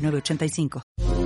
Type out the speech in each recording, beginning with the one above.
8985.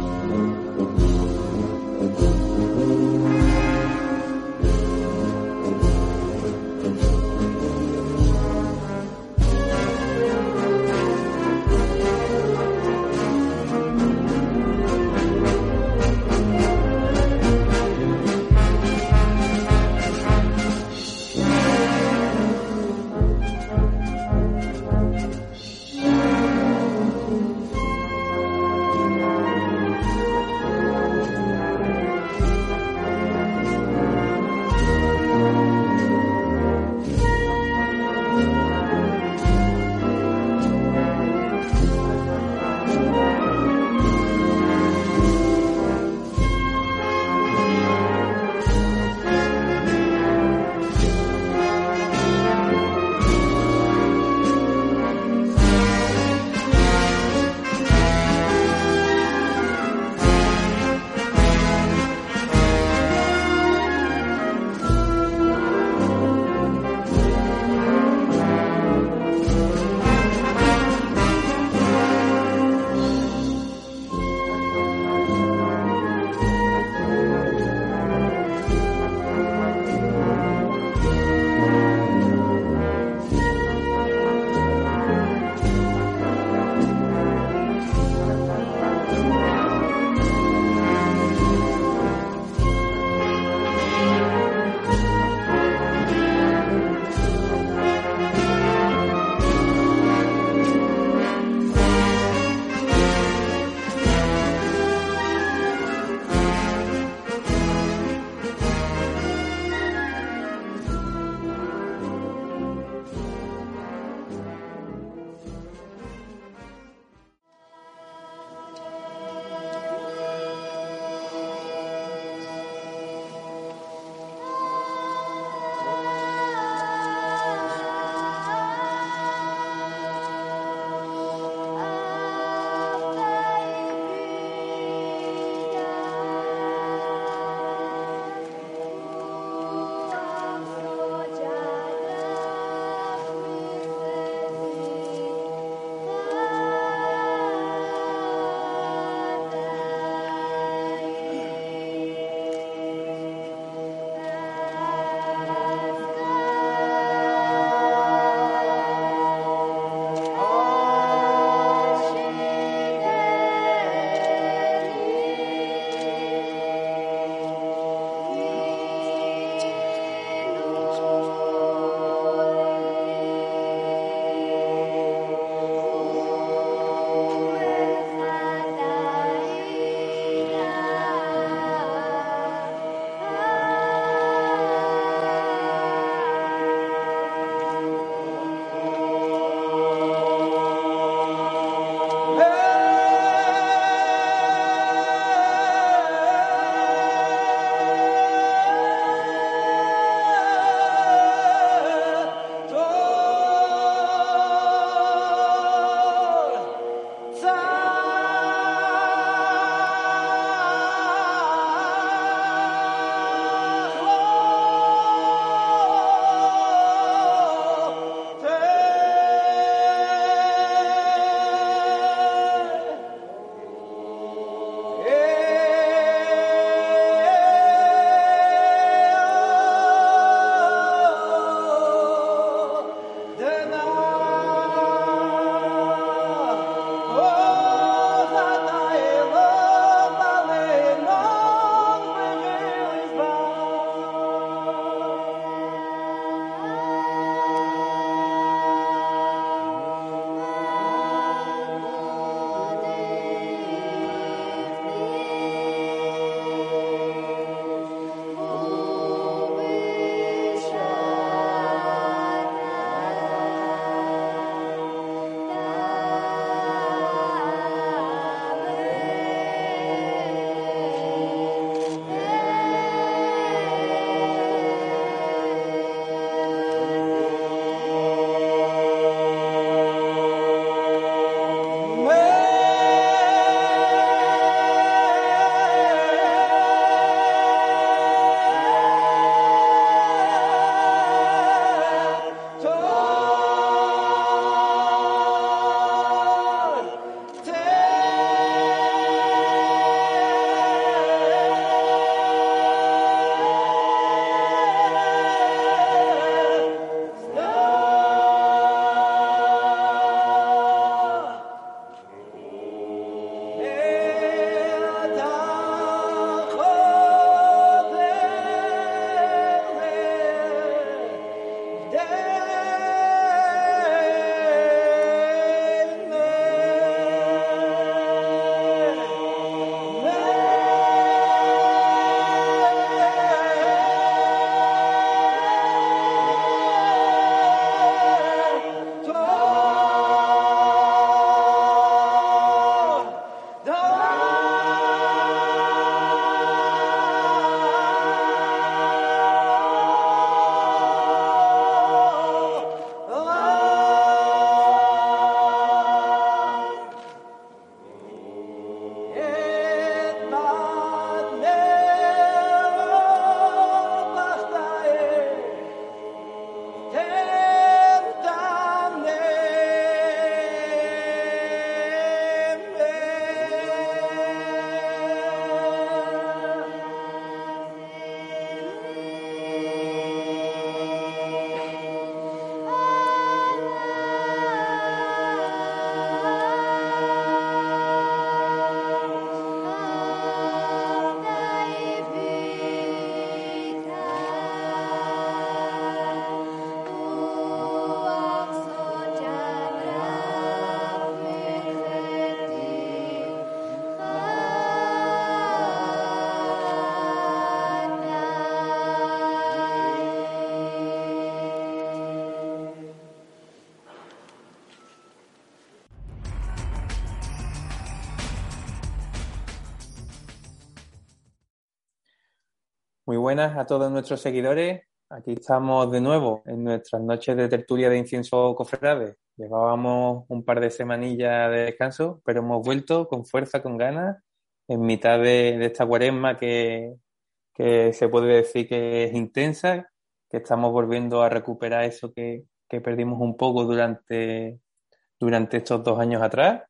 Buenas a todos nuestros seguidores. Aquí estamos de nuevo en nuestras noches de tertulia de incienso cofrades. Llevábamos un par de semanillas de descanso, pero hemos vuelto con fuerza, con ganas, en mitad de, esta cuaresma que, se puede decir que es intensa, que estamos volviendo a recuperar eso que, que perdimos un poco durante, durante estos dos años atrás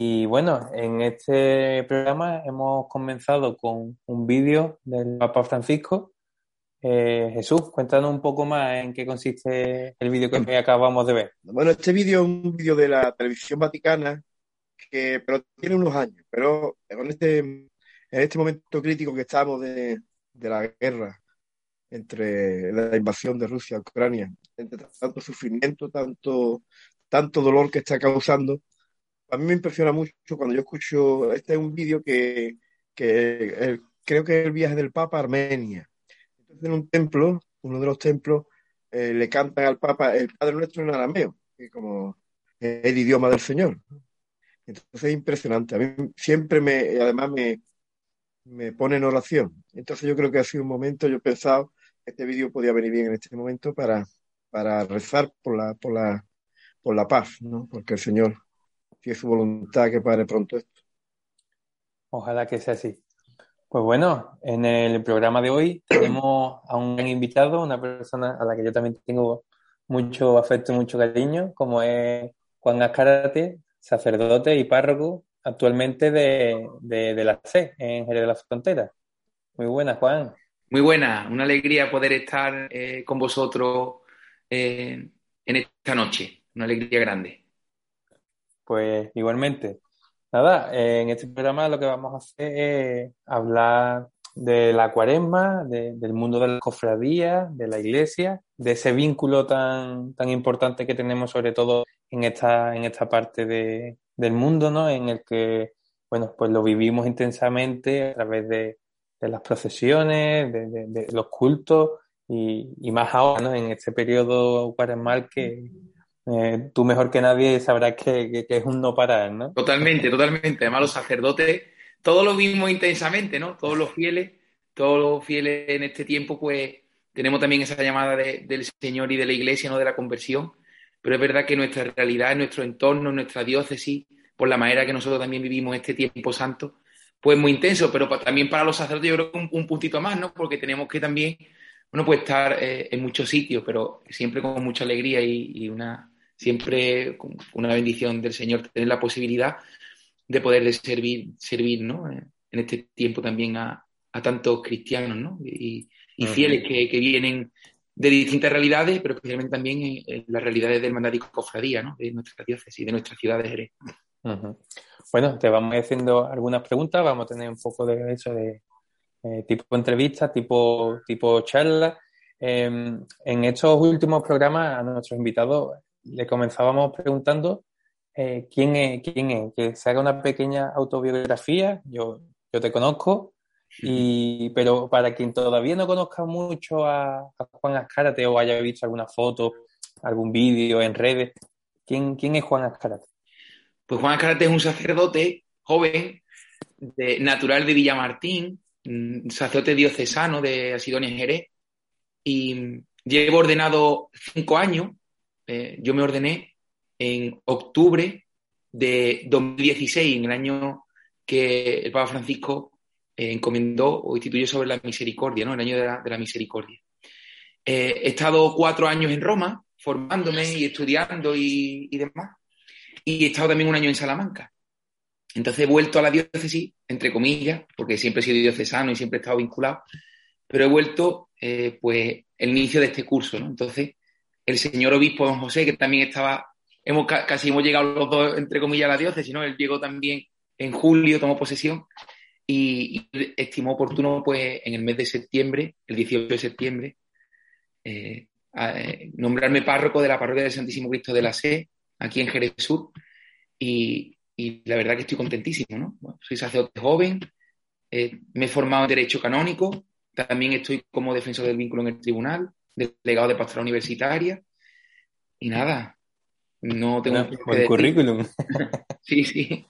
y bueno, en este programa hemos comenzado con un vídeo del Papa Francisco. Eh, Jesús, cuéntanos un poco más en qué consiste el vídeo que acabamos de ver. Bueno, este vídeo es un vídeo de la televisión vaticana, que, pero tiene unos años, pero en este, en este momento crítico que estamos de, de la guerra entre la invasión de Rusia a Ucrania, entre tanto sufrimiento, tanto, tanto dolor que está causando, a mí me impresiona mucho cuando yo escucho, este es un vídeo que, creo que es el viaje del Papa a Armenia. Entonces en un templo, uno de los templos, eh, le cantan al Papa el Padre Nuestro en arameo, que es como el idioma del Señor. Entonces es impresionante. A mí siempre me, además me, me pone en oración. Entonces yo creo que ha sido un momento, yo he pensado, este vídeo podía venir bien en este momento para, para rezar por la, por la, por la paz, ¿no? Porque el Señor si es su voluntad que pare pronto esto. Ojalá que sea así. Pues bueno, en el programa de hoy tenemos a un invitado, una persona a la que yo también tengo mucho afecto y mucho cariño, como es Juan Azcárate, sacerdote y párroco actualmente de, la C en Jerez de la Frontera. Muy buenas, Juan. Muy buena, una alegría poder estar eh, con vosotros eh, en esta noche, una alegría grande. Pues igualmente. Nada, en este programa lo que vamos a hacer es hablar de la cuaresma, del mundo de la cofradía, de la iglesia, de ese vínculo tan, tan importante que tenemos sobre todo en esta, en esta parte de, del mundo, ¿no? En el que, bueno, pues lo vivimos intensamente a través de, las procesiones, de, los cultos y, y, más ahora, ¿no? En este periodo cuaresmal que, eh, tú mejor que nadie sabrás que, es un no parar, ¿no? Totalmente, totalmente. Además, los sacerdotes, todos lo vimos intensamente, ¿no? Todos los fieles, todos los fieles en este tiempo, pues tenemos también esa llamada del Señor y de la Iglesia, ¿no? De la conversión. Pero es verdad que nuestra realidad, nuestro entorno, nuestra diócesis, por la manera que nosotros también vivimos este tiempo santo, pues muy intenso, pero también para los sacerdotes yo creo que un, puntito más, ¿no? Porque tenemos que también, bueno, pues estar eh, en muchos sitios, pero siempre con mucha alegría y una, siempre una bendición del Señor tener la posibilidad de poder servir, servir ¿no? Eh, en este tiempo también a, tantos cristianos ¿no? y, fieles que, vienen de distintas realidades, pero especialmente también en, las realidades del mandato y cofradía ¿no? de nuestra diócesis, de nuestra ciudad de Jerez. Bueno, te vamos haciendo algunas preguntas, vamos a tener un poco de eso de eh, tipo entrevista, tipo, tipo charla. Em, en estos últimos programas a nuestros invitados le comenzábamos preguntando eh, quién es, quién es, que se haga una pequeña autobiografía. Yo, yo te conozco, y, pero para quien todavía no conozca mucho a, Juan Azcárate o haya visto alguna foto, algún vídeo en redes, ¿quién, quién es Juan Azcárate? Pues Juan Azcárate es un sacerdote joven, natural de Villamartín, mm, sacerdote diocesano de Asidonia Jerez, y llevo ordenado cinco años eh, yo me ordené en octubre de 2016, en el año que el Papa Francisco eh, encomendó o instituyó sobre la misericordia, ¿no? El año de la, misericordia. Eh, he estado cuatro años en Roma formándome y estudiando y, demás. Y he estado también un año en Salamanca. Entonces he vuelto a la diócesis, entre comillas, porque siempre he sido diocesano y siempre he estado vinculado, pero he vuelto, pues, el inicio de este curso, ¿no? Entonces, el señor obispo don José, que también estaba, hemos casi hemos llegado los dos, entre comillas, a la diócesis, ¿no? Él llegó también en julio, tomó posesión y, estimó oportuno, pues, en el mes de septiembre, el 18 de septiembre, eh, eh, nombrarme párroco de la parroquia del Santísimo Cristo de la Sé, aquí en Jerez Sur, y, la verdad que estoy contentísimo, ¿no? soy sacerdote joven, eh, me he formado en Derecho Canónico, también estoy como defensor del vínculo en el tribunal, delegado de pastoral universitaria. Y nada, no tengo... buen currículum. sí, sí.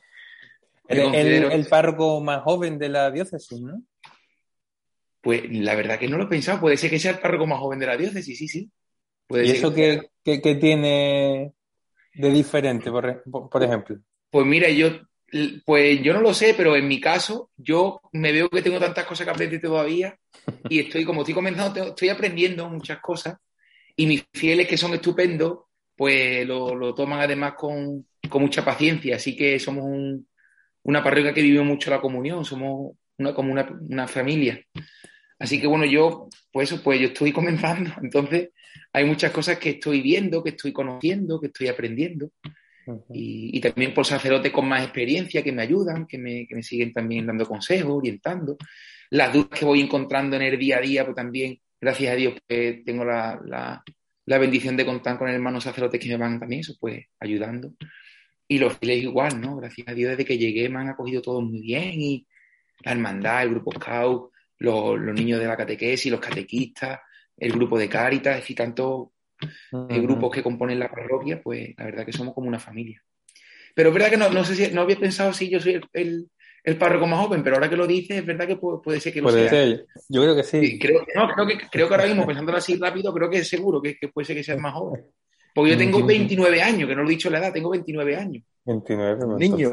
El, el, párroco más joven de la diócesis, ¿no? Pues la verdad que no lo he pensado. Puede ser que sea el párroco más joven de la diócesis, sí, sí. ¿Y eso qué, tiene de diferente, por, ejemplo? Pues mira, yo, pues yo no lo sé, pero en mi caso, yo me veo que tengo tantas cosas que aprender todavía y estoy, como estoy comentando, estoy aprendiendo muchas cosas y mis fieles que son estupendos, pues lo, toman además con, mucha paciencia. Así que somos una parroquia que vive mucho la comunión, somos una, como una, familia. Así que bueno, yo, pues eso, pues yo estoy comenzando. Entonces, hay muchas cosas que estoy viendo, que estoy conociendo, que estoy aprendiendo. Y, también por sacerdotes con más experiencia que me ayudan, que me, que me siguen también dando consejos, orientando. Las dudas que voy encontrando en el día a día, pues también gracias a Dios que tengo la, bendición de contar con hermanos sacerdotes que me van también, eso pues ayudando. Y los fieles igual, ¿no? Gracias a Dios desde que llegué me han acogido todos muy bien y la hermandad, el grupo Scout, los, niños de la catequesis, los catequistas, el grupo de Cáritas, y tantos eh, grupos que componen la parroquia, pues la verdad que somos como una familia. Pero es verdad que no, sé si no había pensado si yo soy el, el párroco más joven, pero ahora que lo dices, es verdad que puede, ser que lo puede Ser. Yo creo que sí. creo, que, creo que ahora mismo, pensándolo así rápido, creo que es seguro que, puede ser que sea más joven. Porque yo tengo 29 años, que no lo he dicho la edad, tengo 29 años. 29, pues, niño.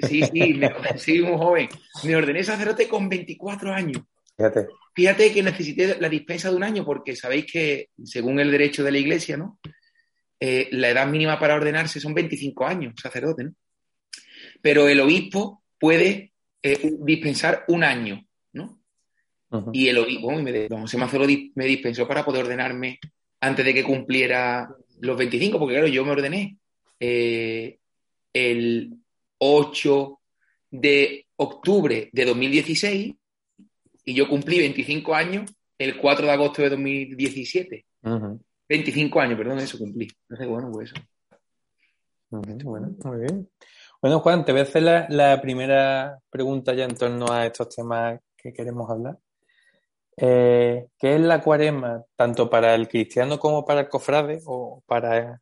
Sí, sí, me, sí, muy joven. Me ordené sacerdote con 24 años. Fíjate. Fíjate que necesité la dispensa de un año porque sabéis que, según el derecho de la iglesia, ¿no? Eh, la edad mínima para ordenarse son 25 años, sacerdote, ¿no? Pero el obispo puede eh, dispensar un año, ¿no? Y el obispo, me, me dispensó para poder ordenarme antes de que cumpliera los 25, porque claro, yo me ordené eh, el 8 de octubre de 2016 y yo cumplí 25 años el 4 de agosto de 2017. 25 años, perdón, eso cumplí. Entonces, bueno, pues eso. Bueno, muy bien. Bueno, Juan, te voy a hacer la, primera pregunta ya en torno a estos temas que queremos hablar. Eh, ¿Qué es la cuaresma, tanto para el cristiano como para el cofrade, o para,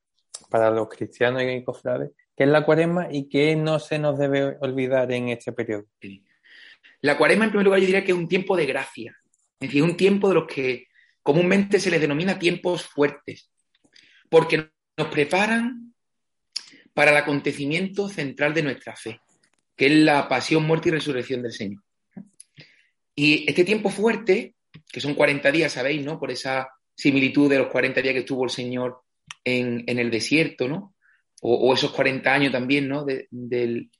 para los cristianos y cofrades? ¿Qué es la cuaresma y qué no se nos debe olvidar en este periodo? La cuaresma, en primer lugar, yo diría que es un tiempo de gracia. Es decir, un tiempo de los que comúnmente se les denomina tiempos fuertes, porque nos preparan para el acontecimiento central de nuestra fe, que es la pasión, muerte y resurrección del Señor. Y este tiempo fuerte, que son 40 días, sabéis, ¿no? Por esa similitud de los 40 días que estuvo el Señor en, el desierto, ¿no? O, esos 40 años también, ¿no? del,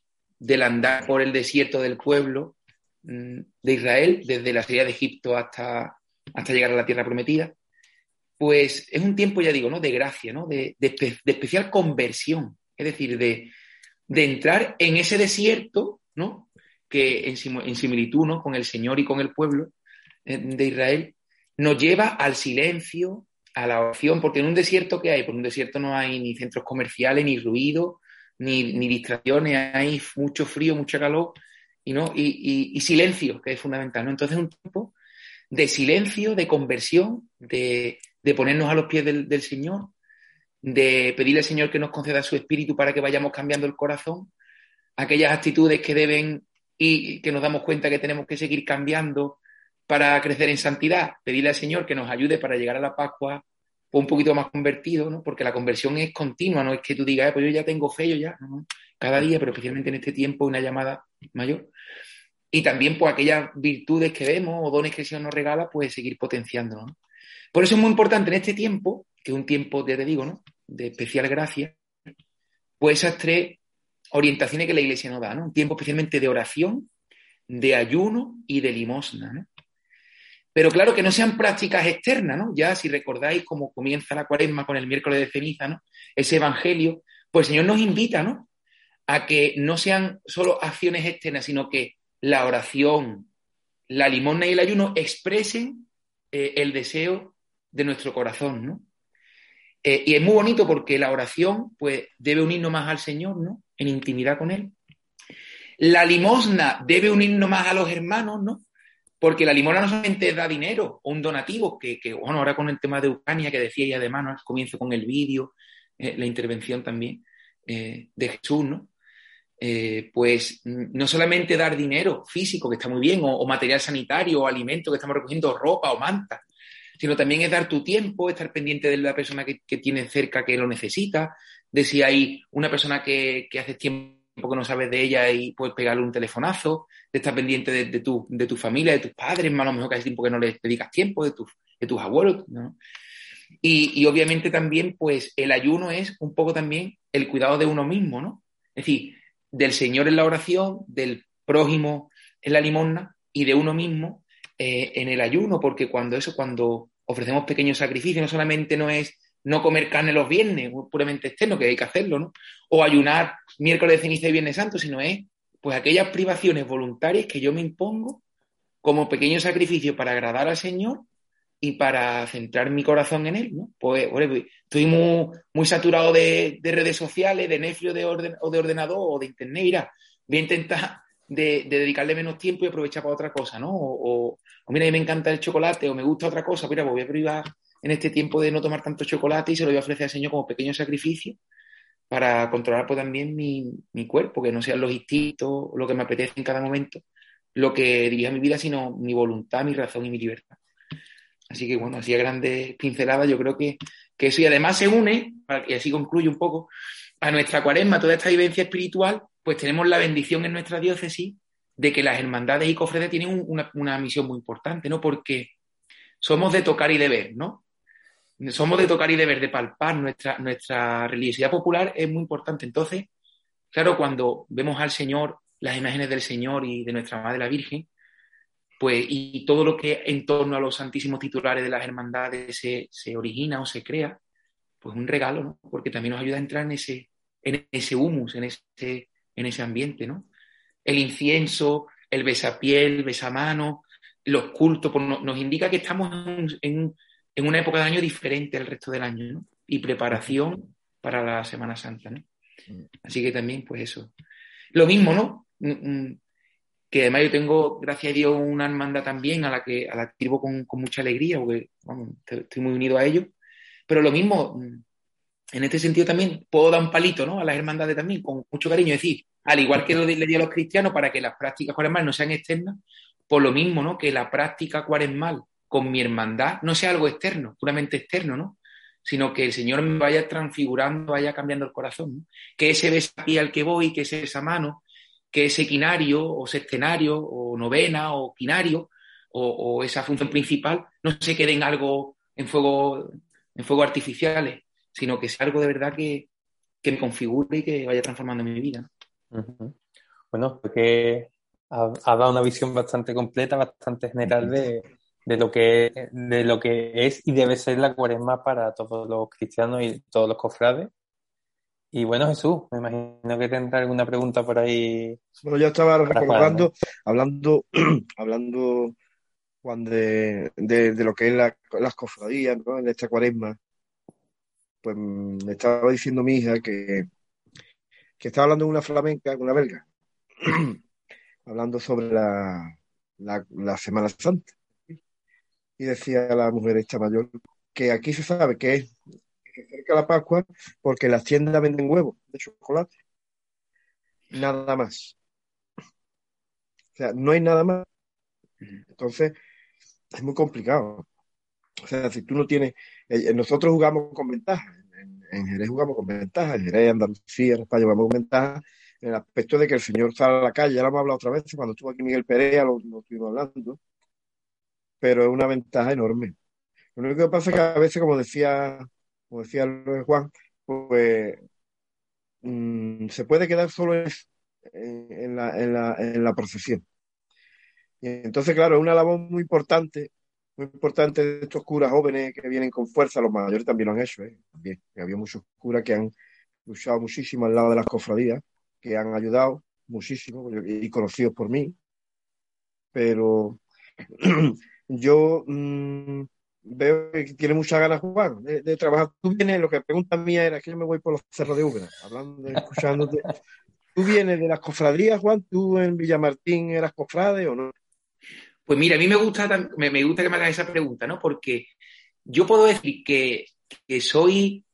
andar por el desierto del pueblo de Israel, desde la salida de Egipto hasta, hasta llegar a la tierra prometida. Pues es un tiempo, ya digo, ¿no? De gracia, ¿no? de especial conversión es decir, de, entrar en ese desierto, ¿no? Que en, similitud, ¿no? Con el Señor y con el pueblo eh, de Israel, nos lleva al silencio, a la oración, porque en un desierto que hay, por un desierto no hay ni centros comerciales, ni ruido, ni, distracciones, hay mucho frío, mucha calor y, ¿no? y, silencio, que es fundamental. ¿no? Entonces, un tiempo de silencio, de conversión, de, ponernos a los pies del Señor, de pedirle al Señor que nos conceda su espíritu para que vayamos cambiando el corazón, aquellas actitudes que deben y que nos damos cuenta que tenemos que seguir cambiando para crecer en santidad, pedirle al Señor que nos ayude para llegar a la Pascua un poquito más convertido, ¿no? porque la conversión es continua, no es que tú digas, eh, pues yo ya tengo fe, yo ya, cada día, pero especialmente en este tiempo, una llamada mayor. Y también, pues, aquellas virtudes que vemos o dones que el Señor nos regala, pues seguir potenciando. Por eso es muy importante en este tiempo que un tiempo, ya te digo, ¿no? de especial gracia, pues esas tres orientaciones que la Iglesia nos da, ¿no? Un tiempo especialmente de oración, de ayuno y de limosna, ¿no? Pero claro que no sean prácticas externas, ¿no? Ya si recordáis cómo comienza la cuaresma con el miércoles de ceniza, ¿no? Ese evangelio, pues el Señor nos invita, ¿no? A que no sean solo acciones externas, sino que la oración, la limosna y el ayuno expresen eh, el deseo de nuestro corazón, ¿no? Eh, y es muy bonito porque la oración, pues, debe unirnos más al Señor, ¿no? En intimidad con Él. La limosna debe unirnos más a los hermanos, ¿no? Porque la limosna no solamente da dinero o un donativo, que, bueno, ahora con el tema de Ucrania que decía y además, ¿no? Comienzo con el vídeo, eh, la intervención también de Jesús, ¿no? Eh, pues no solamente dar dinero físico, que está muy bien, o, material sanitario, o alimento que estamos recogiendo, ropa o manta, sino también es dar tu tiempo, estar pendiente de la persona que, que tienes cerca que lo necesita, de si hay una persona que, hace tiempo que no sabes de ella y puedes pegarle un telefonazo, de estar pendiente de, tu, de tu familia, de tus padres, más o mejor que hace tiempo que no les dedicas tiempo, de, tus, de tus abuelos, ¿no? Y, y, obviamente también, pues el ayuno es un poco también el cuidado de uno mismo, ¿no? Es decir, del Señor en la oración, del prójimo en la limosna y de uno mismo eh, en el ayuno, porque cuando eso, cuando ofrecemos pequeños sacrificios, no solamente no es no comer carne los viernes, puramente externo, que hay que hacerlo, ¿no? O ayunar miércoles de ceniza y viernes santo, sino es pues aquellas privaciones voluntarias que yo me impongo como pequeño sacrificio para agradar al Señor y para centrar mi corazón en Él, ¿no? Pues, estoy muy, muy saturado de, redes sociales, de Netflix de orden, o de ordenador o de Internet, mira, voy a intentar de, dedicarle menos tiempo y aprovechar para otra cosa, ¿no? O, o, mira, a mí me encanta el chocolate o me gusta otra cosa, mira, pues voy a privar en este tiempo de no tomar tanto chocolate y se lo voy a ofrecer al Señor como pequeño sacrificio para controlar pues, también mi, mi, cuerpo, que no sean los instintos, lo que me apetece en cada momento, lo que dirija mi vida, sino mi voluntad, mi razón y mi libertad. Así que bueno, así a grandes pinceladas, yo creo que, que eso y además se une, y así concluye un poco, a nuestra cuaresma, toda esta vivencia espiritual, pues tenemos la bendición en nuestra diócesis de que las hermandades y cofredes tienen una, una misión muy importante, ¿no? Porque somos de tocar y de ver, ¿no? somos de tocar y de ver, de palpar nuestra, nuestra religiosidad popular es muy importante. Entonces, claro, cuando vemos al Señor, las imágenes del Señor y de nuestra Madre la Virgen, pues, y todo lo que en torno a los santísimos titulares de las hermandades se, se origina o se crea, pues un regalo, ¿no? Porque también nos ayuda a entrar en ese, en ese humus, en ese, en ese ambiente, ¿no? El incienso, el besapiel, el besamano, los cultos, pues nos, indica que estamos en, en, una época de año diferente al resto del año, ¿no? Y preparación para la Semana Santa, ¿no? Mm. Así que también, pues eso. Lo mismo, ¿no? Mm, mm, que además yo tengo, gracias a Dios, una hermandad también a la que, a la sirvo con, mucha alegría, porque estoy muy unido a ellos. Pero lo mismo, en este sentido también puedo dar un palito, ¿no? A las hermandades también, con mucho cariño. Es decir, al igual que lo le di a los cristianos para que las prácticas cuaresmales no sean externas, por lo mismo, ¿no? Que la práctica cuaresmal con mi hermandad no sea algo externo, puramente externo, ¿no? Sino que el Señor me vaya transfigurando, vaya cambiando el corazón. Que ese besapié al que voy, que ese esa mano, que ese quinario o sextenario o novena o quinario o, esa función principal no se quede en algo en fuego, en fuego artificiales, sino que sea algo de verdad que, me configure y que vaya transformando mi vida. Bueno, porque ha, ha, dado una visión bastante completa, bastante general de, de lo que de lo que es y debe ser la cuaresma para todos los cristianos y todos los cofrades. Y bueno, Jesús, me imagino que tendrá alguna pregunta por ahí. Bueno, ya estaba recordando, hablando, hablando Juan, de, de, lo que es las cofradías, ¿no? En esta cuaresma. Pues me estaba diciendo mi hija que, que estaba hablando de una flamenca, una belga, hablando sobre la, la, la Semana Santa y decía la mujer esta mayor que aquí se sabe que es cerca la Pascua porque las tiendas venden huevos de chocolate. Nada más. O sea, no hay nada más. Entonces, es muy complicado. O sea, si tú no tienes. Eh, nosotros jugamos con ventaja. En, Jerez jugamos con ventaja. En Jerez, Andalucía, en España jugamos con ventaja. En el aspecto de que el señor sale a la calle. Ya lo hemos hablado otra vez. Cuando estuvo aquí Miguel Perea, lo, lo estuvimos hablando pero es una ventaja enorme. Lo único que pasa es que a veces, como decía, como decía Juan, pues mm, se puede quedar solo en, la, en, la, en la procesión. Y entonces, claro, es una labor muy importante, muy importante de estos curas jóvenes que vienen con fuerza, los mayores también lo han hecho, ¿eh? también. Había muchos curas que han luchado muchísimo al lado de las cofradías, que han ayudado muchísimo y conocidos por mí, pero yo mmm, veo que tiene muchas ganas Juan de, trabajar. Tú vienes, lo que pregunta mía era que yo me voy por los cerros de Úbeda, hablando, escuchándote. ¿Tú vienes de las cofradías, Juan? ¿Tú en Villamartín eras cofrade o no? Pues mira, a mí me gusta, me, me gusta que me hagas esa pregunta, ¿no? Porque yo puedo decir que, que soy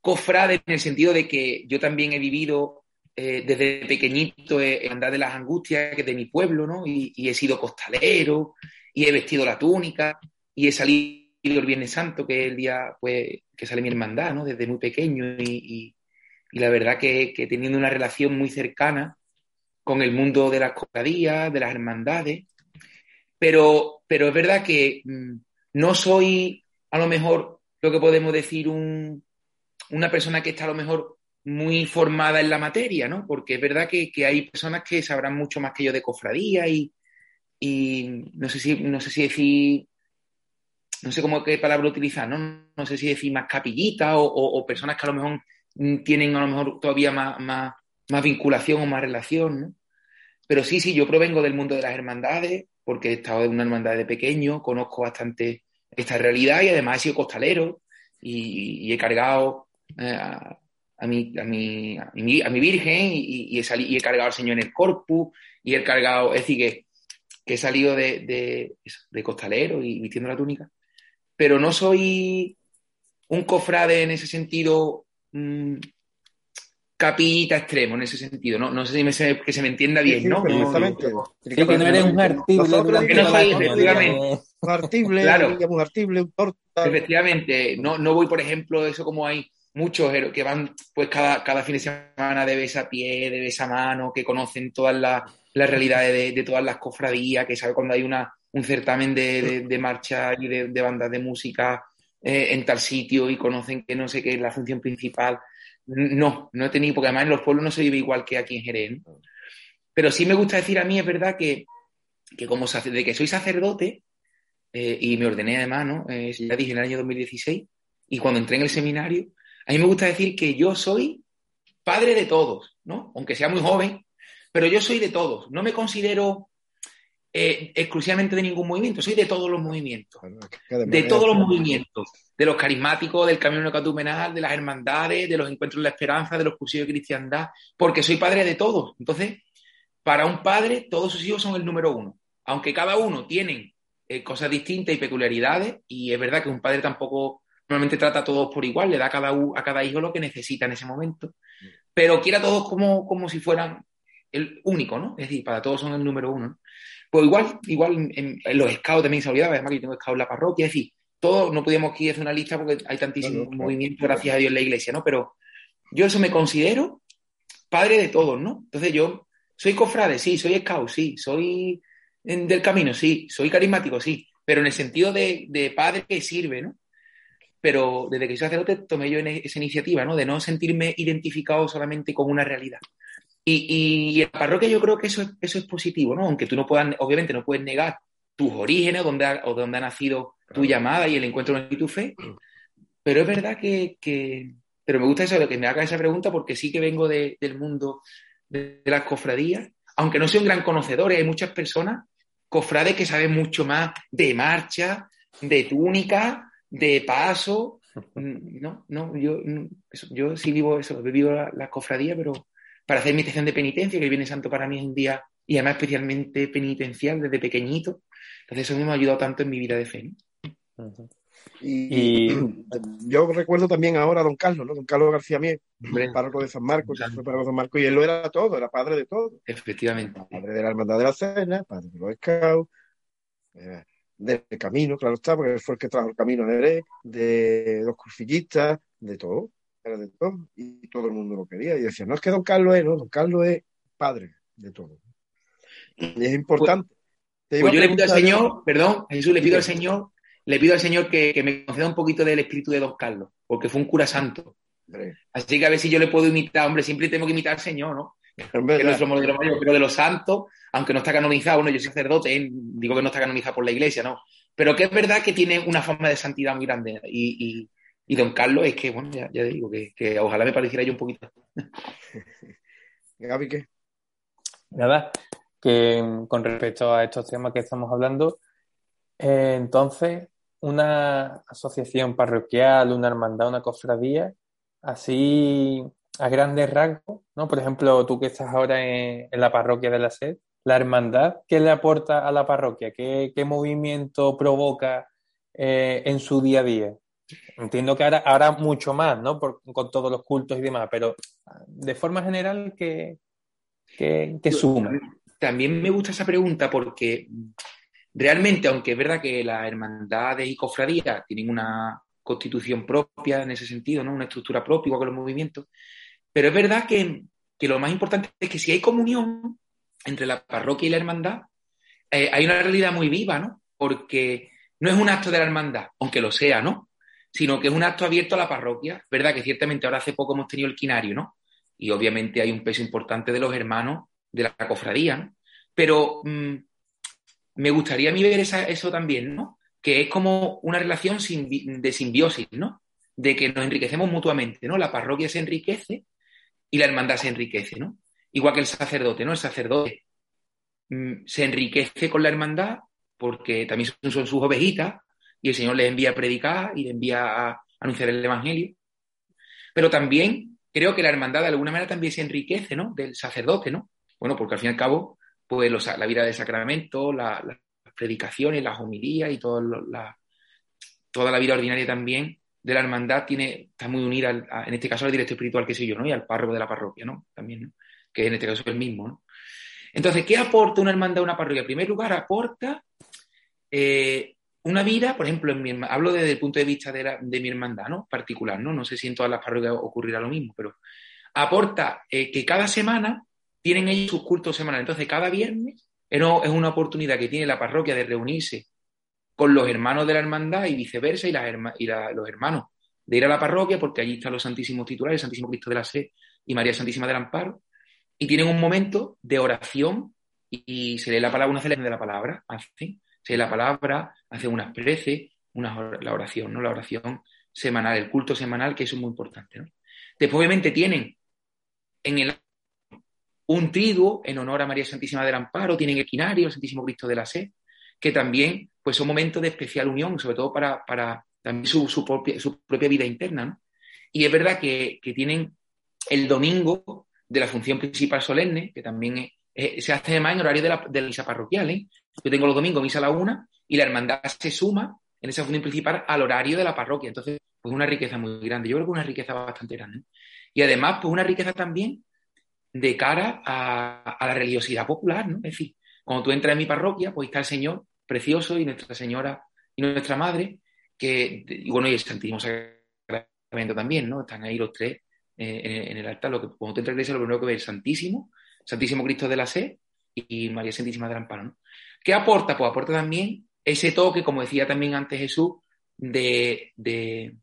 cofrade en el sentido de que yo también he vivido eh, desde pequeñito he andado de las angustias, que de mi pueblo, ¿no? Y, he sido costalero, y he vestido la túnica, y he salido el Viernes Santo, que es el día pues, que sale mi hermandad, ¿no? Desde muy pequeño, y, la verdad que, teniendo una relación muy cercana con el mundo de las cofradías, de las hermandades, pero, pero es verdad que mm, no soy a lo mejor lo que podemos decir un, una persona que está a lo mejor muy formada en la materia, ¿no? Porque es verdad que, hay personas que sabrán mucho más que yo de cofradía y, no sé si, no sé si decir, no sé cómo qué palabra utilizar, ¿no? No sé si decir más capillita o, personas que a lo mejor tienen a lo mejor todavía más, más, vinculación o más relación, ¿no? Pero sí, sí, yo provengo del mundo de las hermandades, porque he estado en una hermandad de pequeño, conozco bastante esta realidad y además he sido costalero y, he cargado eh, a mi, a mi, a mi, a mi Virgen y, he salido, y he cargado al Señor en el corpus y he cargado, es decir, que, he salido de, de, costalero y vistiendo la túnica, pero no soy un cofrade en ese sentido mm, capillita extremo en ese sentido, ¿no? No sé si me que se me entienda bien, ¿no? Perfectamente. que no eres un artible. no soy, efectivamente. Un artible, claro. un artible, un torta. Efectivamente, no, no voy, por ejemplo, eso como hay muchos que van pues cada, cada fin de semana de besa pie, de besa mano, que conocen todas las, realidades de, todas las cofradías, que saben cuando hay una, un certamen de, marcha y de, bandas de música eh, en tal sitio y conocen que no sé qué es la función principal. No, no he tenido, porque además en los pueblos no se vive igual que aquí en Jerez. Pero sí me gusta decir a mí, es verdad que, que como de que soy sacerdote, eh, y me ordené además, ¿no? Eh, ya dije en el año 2016, y cuando entré en el seminario, a mí me gusta decir que yo soy padre de todos, ¿no? Aunque sea muy joven, pero yo soy de todos. No me considero eh, exclusivamente de ningún movimiento, soy de todos los movimientos. De todos los movimientos. De los carismáticos, del camino catumenal, de las hermandades, de los encuentros de la esperanza, de los cursillos de cristiandad, porque soy padre de todos. Entonces, para un padre, todos sus hijos son el número uno. Aunque cada uno tiene eh, cosas distintas y peculiaridades, y es verdad que un padre tampoco normalmente trata a todos por igual, le da a cada, a cada hijo lo que necesita en ese momento, pero quiere a todos como, como si fueran el único, ¿no? Es decir, para todos son el número uno. Pues igual, igual en, los scouts también se olvidaba, además que yo tengo scouts en la parroquia, es decir, todos no podíamos aquí hacer una lista porque hay tantísimos movimientos, gracias a Dios, en la iglesia, ¿no? Pero yo eso me considero padre de todos, ¿no? Entonces yo soy cofrade, sí, soy scout, sí, soy del camino, sí, soy carismático, sí, pero en el sentido de, de padre que sirve, ¿no? pero desde que soy sacerdote tomé yo esa iniciativa, ¿no? De no sentirme identificado solamente con una realidad. Y, y, en la parroquia yo creo que eso es, eso es positivo, ¿no? Aunque tú no puedas, obviamente no puedes negar tus orígenes, donde ha, o donde ha nacido tu llamada y el encuentro con tu fe, pero es verdad que, pero me gusta eso, que me haga esa pregunta porque sí que vengo del mundo de, las cofradías, aunque no soy un gran conocedor, hay muchas personas, cofrades que saben mucho más de marcha, de túnica, de paso. Mm, no, no, yo, mm, yo sí vivo eso, he vivido la, cofradía, pero para hacer mi estación de penitencia, que el Viernes Santo para mí es un día, y además especialmente penitencial desde pequeñito. Entonces eso me ha ayudado tanto en mi vida de fe. Y, yo recuerdo también ahora a don Carlos, ¿no? Don Carlos García Mier, párroco de San Marcos, fue párroco de San Marcos, y él lo era todo, era padre de todo. Efectivamente. Padre de la Hermandad de la Cena, padre de los Scouts, eh, del camino, claro está, porque fue el que trajo el camino de de los crucillistas, de todo, era de todo, y todo el mundo lo quería. Y decía, no es que don Carlos es, no, don Carlos es padre de todo. Y es importante. Pues, pues yo le pido al Señor, perdón, Jesús, le pido al Señor, le pido al Señor que, me conceda un poquito del espíritu de don Carlos, porque fue un cura santo. Así que a ver si yo le puedo imitar, hombre, siempre tengo que imitar al Señor, ¿no? que no somos de los pero de los santos, aunque no está canonizado, bueno, yo soy sacerdote, digo que no está canonizado por la iglesia, ¿no? Pero que es verdad que tiene una forma de santidad muy grande. Y, don Carlos es que, bueno, ya, digo, que, ojalá me pareciera yo un poquito. Gaby, ¿qué? Nada, que con respecto a estos temas que estamos hablando, eh, entonces, una asociación parroquial, una hermandad, una cofradía, así a grandes rasgos, ¿no? Por ejemplo, tú que estás ahora en, la parroquia de la SED, la hermandad, ¿qué le aporta a la parroquia? ¿Qué, movimiento provoca eh, en su día a día? Entiendo que ahora, ahora mucho más, ¿no? con todos los cultos y demás, pero de forma general, ¿qué, qué, suma? También me gusta esa pregunta porque realmente, aunque es verdad que las hermandades y cofradías tienen una constitución propia en ese sentido, ¿no? Una estructura propia, igual que los movimientos, pero es verdad que, que lo más importante es que si hay comunión entre la parroquia y la hermandad, eh, hay una realidad muy viva, ¿no? Porque no es un acto de la hermandad, aunque lo sea, ¿no? Sino que es un acto abierto a la parroquia. verdad que ciertamente ahora hace poco hemos tenido el quinario, ¿no? Y obviamente hay un peso importante de los hermanos de la cofradía, ¿no? Pero mm, me gustaría a mí ver eso también, ¿no? Que es como una relación de simbiosis, ¿no? De que nos enriquecemos mutuamente, ¿no? La parroquia se enriquece y la hermandad se enriquece, ¿no? Igual que el sacerdote, ¿no? El sacerdote mm, se enriquece con la hermandad porque también son, sus ovejitas y el Señor les envía a predicar y les envía a anunciar el Evangelio. Pero también creo que la hermandad de alguna manera también se enriquece, ¿no? Del sacerdote, ¿no? Bueno, porque al fin y al cabo, pues la vida de sacramento, las predicaciones, las homilías y la, toda la vida ordinaria también de la hermandad tiene, está muy unida, en este caso, al directo espiritual que soy yo, ¿no? Y al párroco de la parroquia, ¿no? También, ¿no? que en este caso es el mismo. ¿no? Entonces, ¿qué aporta una hermandad a una parroquia? En primer lugar, aporta eh, una vida, por ejemplo, en mi, hablo desde el punto de vista de, mi hermandad ¿no? particular, ¿no? no sé si en todas las parroquias ocurrirá lo mismo, pero aporta eh, que cada semana tienen ellos sus cultos semanales. Entonces, cada viernes es una oportunidad que tiene la parroquia de reunirse con los hermanos de la hermandad y viceversa, y, los hermanos de ir a la parroquia, porque allí están los santísimos titulares, el Santísimo Cristo de la Sé y María Santísima del Amparo, y tienen un momento de oración y, se lee la palabra, una celebración de la palabra, hacen, lee la palabra, hacen unas preces, una, la oración, ¿no? La oración semanal, el culto semanal, que eso es muy importante. Después, obviamente, tienen en el un triduo en honor a María Santísima del Amparo, tienen el quinario, el Santísimo Cristo de la Sé, que también pues son momentos de especial unión, sobre todo para, para también su, su, propia, su propia vida interna. Y es verdad que, que, tienen el domingo de la función principal solemne, que también se hace además en horario de la, de la misa parroquial. ¿eh? Yo tengo los domingos misa a la una y la hermandad se suma en esa función principal al horario de la parroquia. Entonces, pues una riqueza muy grande. Yo creo que una riqueza bastante grande. Y además, pues una riqueza también de cara a, la religiosidad popular, ¿no? Es decir, cuando tú entras en mi parroquia, pues está el Señor precioso y Nuestra Señora y Nuestra Madre, que, y bueno, y el Santísimo Sacramento también, ¿no? Están ahí los tres eh, en, el altar, lo que cuando tú entras en la iglesia, lo primero que ves es el Santísimo, Santísimo Cristo de la Sé y María Santísima del Amparo. ¿no? ¿Qué aporta? Pues aporta también ese toque, como decía también antes Jesús, de, de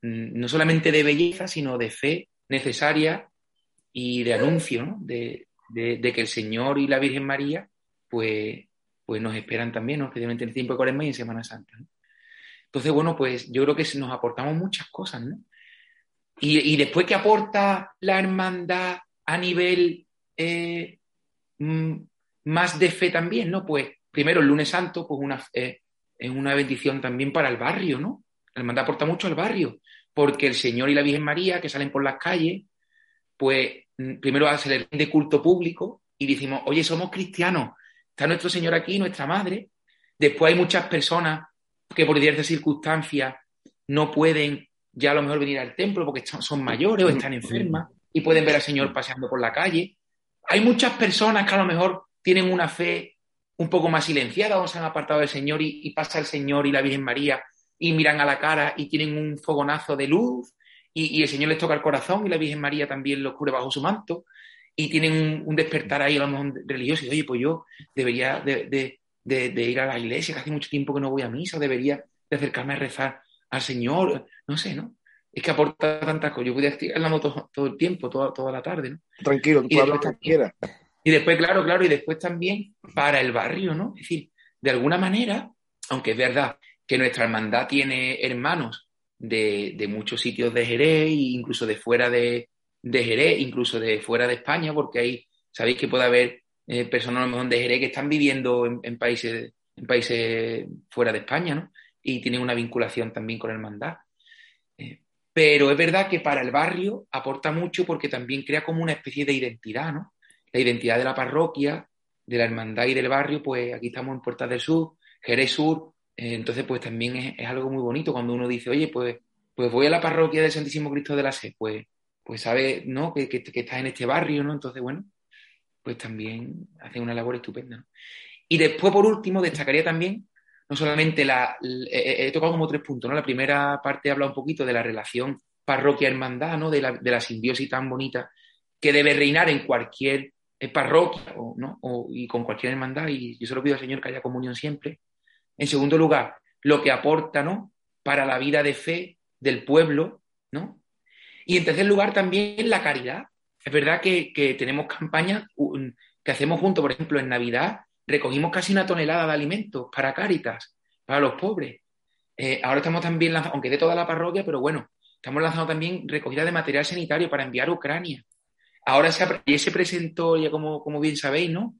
mm, no solamente de belleza, sino de fe necesaria y de anuncio, ¿no? de, de, que el Señor y la Virgen María, pues, pues nos esperan también, ¿no? especialmente en el tiempo de Cuaresma y en Semana Santa. Entonces, bueno, pues yo creo que nos aportamos muchas cosas, ¿no? Y, después, ¿qué aporta la hermandad a nivel eh, mm, más de fe también, ¿no? Pues primero el lunes santo, pues una, eh, es una bendición también para el barrio, ¿no? La hermandad aporta mucho al barrio, porque el Señor y la Virgen María, que salen por las calles, pues mm, primero se les de culto público y decimos, oye, somos cristianos, está nuestro Señor aquí, nuestra Madre. Después hay muchas personas que por diversas circunstancias no pueden ya a lo mejor venir al templo porque son mayores o están enfermas y pueden ver al Señor paseando por la calle. Hay muchas personas que a lo mejor tienen una fe un poco más silenciada o se han apartado del Señor y, pasa el Señor y la Virgen María y miran a la cara y tienen un fogonazo de luz y, el Señor les toca el corazón y la Virgen María también los cubre bajo su manto y tienen un, despertar ahí a lo mejor religioso y oye, pues yo debería de, de, ir a la iglesia, que hace mucho tiempo que no voy a misa, o debería de acercarme a rezar al Señor, no sé, ¿no? Es que aporta tantas cosas. Yo podía estar hablando todo, todo, el tiempo, toda, toda la tarde, ¿no? Tranquilo, tú hablas que quieras. Y después, claro, claro, y después también para el barrio, ¿no? Es decir, de alguna manera, aunque es verdad que nuestra hermandad tiene hermanos de, de muchos sitios de Jerez, incluso de fuera de, de, Jerez, incluso de fuera de España, porque ahí sabéis que puede haber eh, personas de Jerez que están viviendo en, países, en países fuera de España, ¿no? y tienen una vinculación también con el hermandad. Eh, pero es verdad que para el barrio aporta mucho porque también crea como una especie de identidad, ¿no? La identidad de la parroquia, de la hermandad y del barrio, pues aquí estamos en Puerta del Sur, Jerez Sur, eh, entonces pues también es, algo muy bonito cuando uno dice, oye, pues, pues voy a la parroquia del Santísimo Cristo de la Sé, pues, pues sabe, ¿no? Que, que, estás en este barrio, ¿no? Entonces, bueno, pues también hacen una labor estupenda. Y después, por último, destacaría también, no solamente la, he, tocado como tres puntos, ¿no? La primera parte habla un poquito de la relación parroquia-hermandad, ¿no? De la, de la simbiosis tan bonita que debe reinar en cualquier eh, parroquia ¿no? y con cualquier hermandad, y yo se lo pido al Señor que haya comunión siempre. En segundo lugar, lo que aporta ¿no? para la vida de fe del pueblo, ¿no? Y en tercer lugar, también la caridad. Es verdad que, tenemos campañas que hacemos juntos, por ejemplo, en Navidad recogimos casi una tonelada de alimentos para Cáritas, para los pobres. Eh, ahora estamos también aunque de toda la parroquia, pero bueno, estamos lanzando también recogida de material sanitario para enviar a Ucrania. Ahora se, se presentó, ya como, como bien sabéis, ¿no?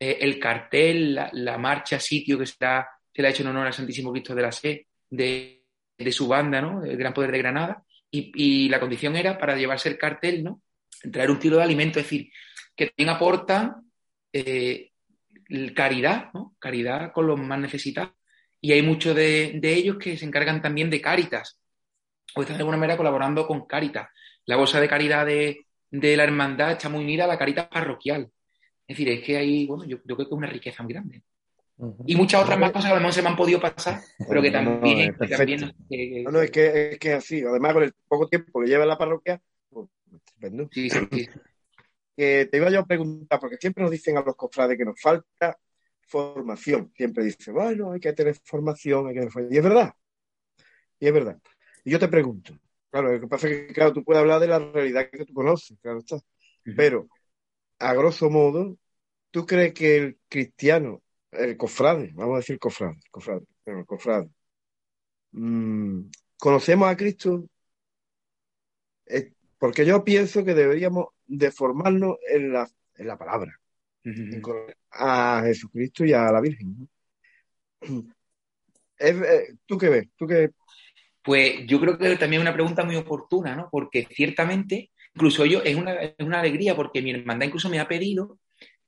Eh, el cartel, la, marcha sitio que se, le ha hecho en honor al Santísimo Cristo de la Sé, de, su banda, ¿no? El Gran Poder de Granada. Y, la condición era para llevarse el cartel, ¿no? Traer un tiro de alimento, es decir, que también aporta eh, caridad, ¿no? Caridad con los más necesitados. Y hay muchos de, ellos que se encargan también de Cáritas, o están de alguna manera colaborando con Cáritas. La bolsa de caridad de, de la hermandad está muy unida a la carita parroquial. Es decir, es que hay, bueno, yo, creo que es una riqueza muy grande. Y muchas otras más cosas a lo mejor se me han podido pasar, pero que también... No, no, no, es que, es que así. Además, con el poco tiempo que lleva la parroquia, pues, Sí, sí, sí. te iba yo a preguntar, porque siempre nos dicen a los cofrades que nos falta formación. Siempre dicen, bueno, hay que tener formación, hay que tener Y es verdad. Y es verdad. Y yo te pregunto, Claro, lo que pasa es que, claro, tú puedes hablar de la realidad que tú conoces, claro está. Pero, a grosso modo, ¿tú crees que el cristiano, el cofrade, vamos a decir cofrade, cofrade, pero el cofrade, mm, conocemos a Cristo? porque yo pienso que deberíamos de formarnos en la, en la palabra, a Jesucristo y a la Virgen. Eh, ¿Tú qué ves? ¿Tú qué pues yo creo que también es una pregunta muy oportuna, ¿no? Porque ciertamente, incluso yo, es una, es una alegría porque mi hermandad incluso me ha pedido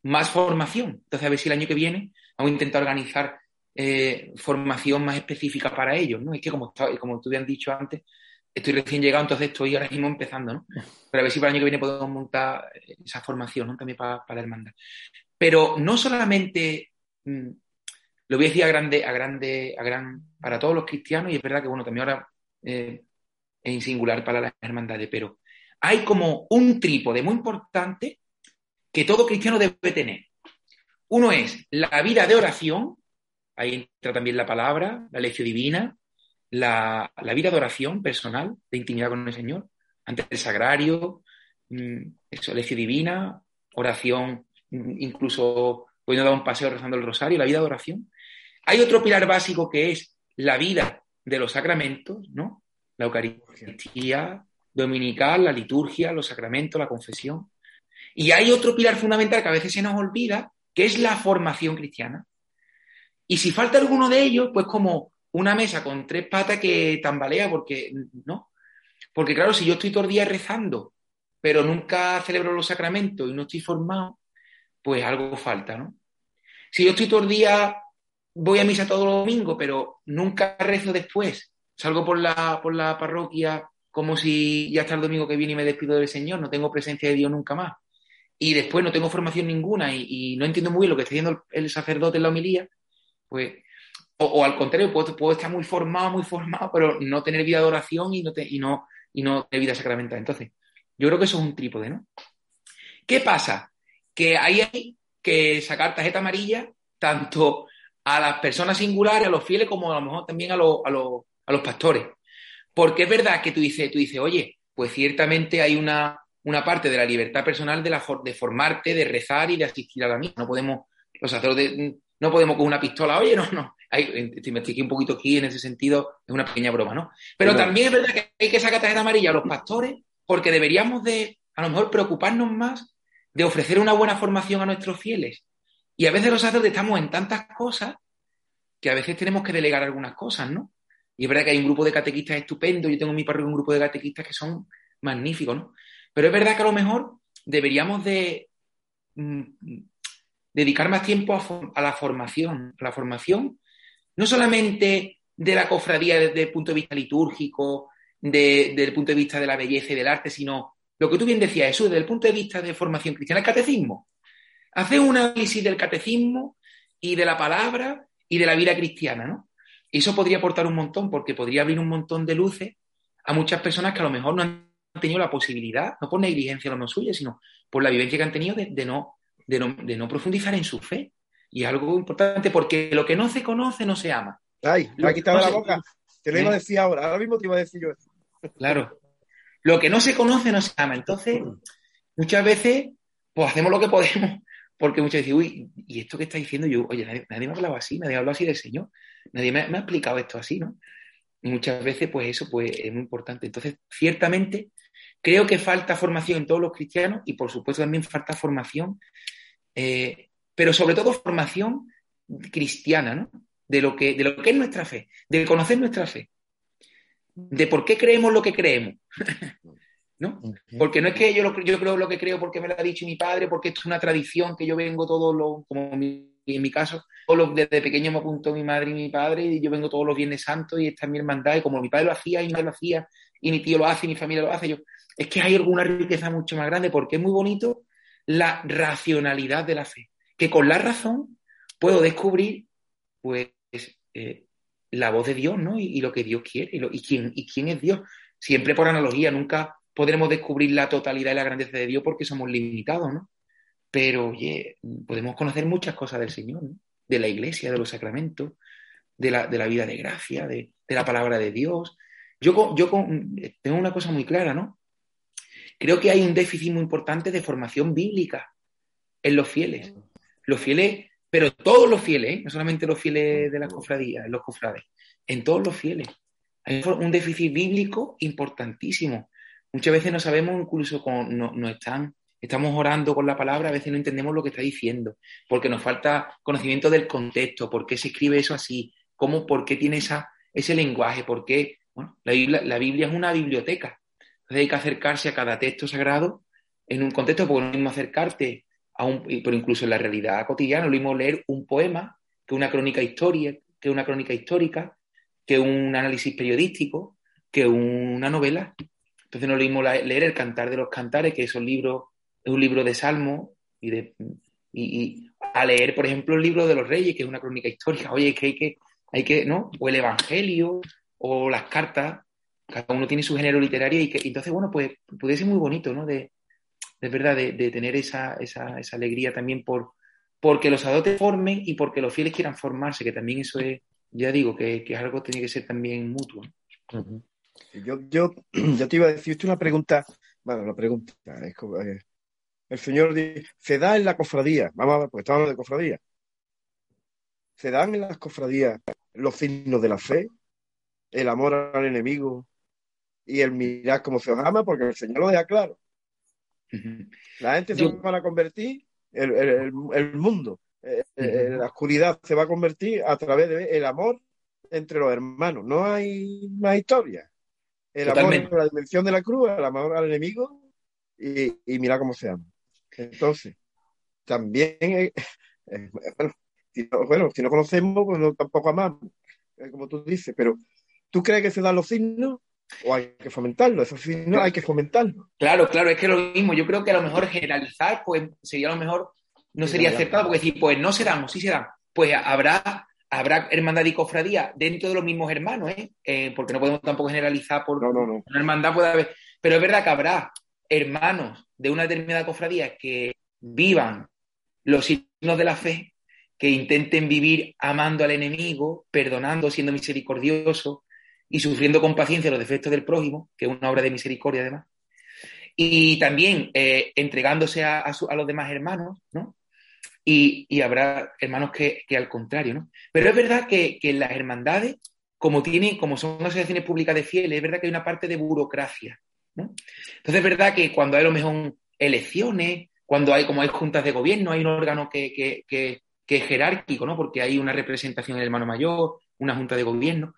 más formación. Entonces, a ver si el año que viene vamos a intentar organizar eh, formación más específica para ellos, ¿no? Es que como, como tú habías dicho antes, estoy recién llegado, entonces estoy ahora mismo empezando, ¿no? Pero a ver si para el año que viene podemos montar esa formación, ¿no? También para, para la hermandad. Pero no solamente mm, lo voy a decir a grande, a grande, a gran, para todos los cristianos, y es verdad que, bueno, también ahora eh, en singular para las hermandades, pero hay como un trípode muy importante que todo cristiano debe tener. Uno es la vida de oración, ahí entra también la palabra, la lección divina, la, vida de oración personal, de intimidad con el Señor, ante el sagrario, mm, eso, lección divina, oración, mm, incluso pudiendo dar un paseo rezando el rosario, la vida de oración. Hay otro pilar básico que es la vida de los sacramentos, ¿no? La Eucaristía dominical, la liturgia, los sacramentos, la confesión. Y hay otro pilar fundamental que a veces se nos olvida, que es la formación cristiana. Y si falta alguno de ellos, pues como una mesa con tres patas que tambalea, porque no. Porque claro, si yo estoy todo el día rezando, pero nunca celebro los sacramentos y no estoy formado, pues algo falta, ¿no? Si yo estoy todo el día voy a misa todos los domingos, pero nunca rezo después. Salgo por la, por la parroquia como si ya está el domingo que viene y me despido del Señor, no tengo presencia de Dios nunca más. Y después no tengo formación ninguna y, no entiendo muy bien lo que está diciendo el, sacerdote en la homilía, pues, o, al contrario, puedo, estar muy formado, muy formado, pero no tener vida de oración y no, y no, y no tener vida sacramental. Entonces, yo creo que eso es un trípode, ¿no? ¿Qué pasa? Que ahí hay que sacar tarjeta amarilla tanto a las personas singulares, a los fieles, como a lo mejor también a, los, a, los, a los pastores. Porque es verdad que tú dices, tú dices, oye, pues ciertamente hay una, una parte de la libertad personal de, la, de formarte, de rezar y de asistir a la misa. No podemos, los sacerdotes, no podemos con una pistola, oye, no, no. Hay, si me un poquito aquí en ese sentido, es una pequeña broma, ¿no? Pero también es verdad que hay que sacar tarjeta amarilla a los pastores porque deberíamos de, a lo mejor, preocuparnos más de ofrecer una buena formación a nuestros fieles y a veces los sacerdotes estamos en tantas cosas que a veces tenemos que delegar algunas cosas, ¿no? Y es verdad que hay un grupo de catequistas estupendo, yo tengo en mi parroquia un grupo de catequistas que son magníficos, ¿no? Pero es verdad que a lo mejor deberíamos de mm, dedicar más tiempo a, la formación, la formación no solamente de la cofradía desde el punto de vista litúrgico, desde el punto de vista de la belleza y del arte, sino lo que tú bien decías, eso desde el punto de vista de formación cristiana, el catecismo. Hacer un análisis del catecismo y de la palabra y de la vida cristiana, ¿no? Y eso podría aportar un montón, porque podría abrir un montón de luces a muchas personas que a lo mejor no han tenido la posibilidad, no por negligencia lo no suya, sino por la vivencia que han tenido de, no, de, no, profundizar en su fe. Y algo importante, porque lo que no se conoce no se ama. Ay, me ha quitado la boca. Te lo iba a decir ahora, ahora mismo te iba a decir yo eso. Claro. Lo que no se conoce no se ama. Entonces, muchas veces, pues hacemos lo que podemos, porque muchas veces, uy, ¿y esto que está diciendo yo? Oye, nadie, me ha hablado así, nadie ha hablado así del Señor, nadie me, me ha explicado esto así, ¿no? muchas veces, pues eso pues, es muy importante. Entonces, ciertamente, creo que falta formación en todos los cristianos y, por supuesto, también falta formación, eh, pero sobre todo formación cristiana, ¿no? De lo, que, de lo que es nuestra fe, de conocer nuestra fe, de por qué creemos lo que creemos. ¿No? Porque no es que yo, lo, yo creo lo que creo porque me lo ha dicho mi padre, porque esto es una tradición que yo vengo todo lo, como en mi caso, desde pequeño me apuntó mi madre y mi padre, y yo vengo todos los Viernes Santos y esta es mi hermandad, y como mi padre lo hacía y mi madre lo hacía, y mi tío lo hace y mi familia lo hace, yo, es que hay alguna riqueza mucho más grande, porque es muy bonito la racionalidad de la fe, que con la razón puedo descubrir, pues, eh, la voz de Dios, ¿no? Y, lo que Dios quiere, y, y, quién, y quién es Dios. Siempre por analogía, nunca podremos descubrir la totalidad y la grandeza de Dios porque somos limitados, ¿no? Pero, oye, podemos conocer muchas cosas del Señor, de la iglesia, de los sacramentos, de la, de la vida de gracia, de, la palabra de Dios. Yo, yo tengo una cosa muy clara, ¿no? Creo que hay un déficit muy importante de formación bíblica en los fieles. Los fieles, pero todos los fieles, ¿eh? no solamente los fieles de las cofradías, los cofrades, en todos los fieles. Hay un déficit bíblico importantísimo. Muchas veces no sabemos, incluso con, no, no están estamos orando con la palabra, a veces no entendemos lo que está diciendo, porque nos falta conocimiento del contexto, por qué se escribe eso así, cómo, por qué tiene esa, ese lenguaje, por qué. Bueno, la Biblia, la Biblia es una biblioteca. Entonces hay que acercarse a cada texto sagrado en un contexto, porque no es lo mismo acercarte a un, pero incluso en la realidad cotidiana, lo mismo leer un poema que una crónica histórica, que una crónica histórica, que un análisis periodístico, que una novela. Entonces no lo mismo leer el Cantar de los Cantares, que esos libros es un libro de salmo y, de, y, a leer, por ejemplo, el libro de los reyes, que es una crónica histórica, oye, que hay que, hay que, ¿no? O el Evangelio, o las cartas, cada uno tiene su género literario y que entonces, bueno, pues puede ser muy bonito, ¿no? De, de verdad, de, tener esa, esa, esa, alegría también por porque los adultos formen y porque los fieles quieran formarse, que también eso es, ya digo, que, que algo tiene que ser también mutuo. Yo, yo, yo, te iba a decir, una pregunta, bueno, la pregunta es como, eh, el Señor dice, se da en la cofradía, vamos a ver, porque estamos de cofradía, se dan en las cofradías los signos de la fe, el amor al enemigo y el mirar cómo se os ama, porque el Señor lo deja claro. La gente se va a convertir, el, mundo, eh, eh, la oscuridad se va a convertir a través del amor entre los hermanos. No hay más historia. El amor la dimensión de la cruz, el amor al enemigo y, y mira cómo se ama. Entonces, también, eh, eh, bueno, si no, conocemos, pues no, tampoco amamos, eh, como tú dices, pero ¿tú crees que se dan los signos? ¿O hay que fomentarlo? Esos signos hay que fomentarlo. Claro, claro, es que lo mismo. Yo creo que a lo mejor generalizar, pues sería lo mejor, no sería acertado, porque decir, pues no se dan, o sí se dan. Pues habrá habrá hermandad y cofradía dentro de los mismos hermanos, ¿eh? porque no podemos tampoco generalizar por no, no, no. una hermandad puede haber, pero es verdad que habrá hermanos de una determinada cofradía que vivan los signos de la fe, que intenten vivir amando al enemigo, perdonando, siendo misericordioso y sufriendo con paciencia los defectos del prójimo, que es una obra de misericordia además, y también eh, entregándose a, los demás hermanos, ¿no? Y, habrá hermanos que, al contrario, ¿no? Pero es verdad que, que las hermandades, como, tienen, como son asociaciones públicas de fieles, es verdad que hay una parte de burocracia, entonces es verdad que cuando hay lo mejor elecciones, cuando hay como hay juntas de gobierno, hay un órgano que, es jerárquico, ¿no? Porque hay una representación del hermano mayor, una junta de gobierno,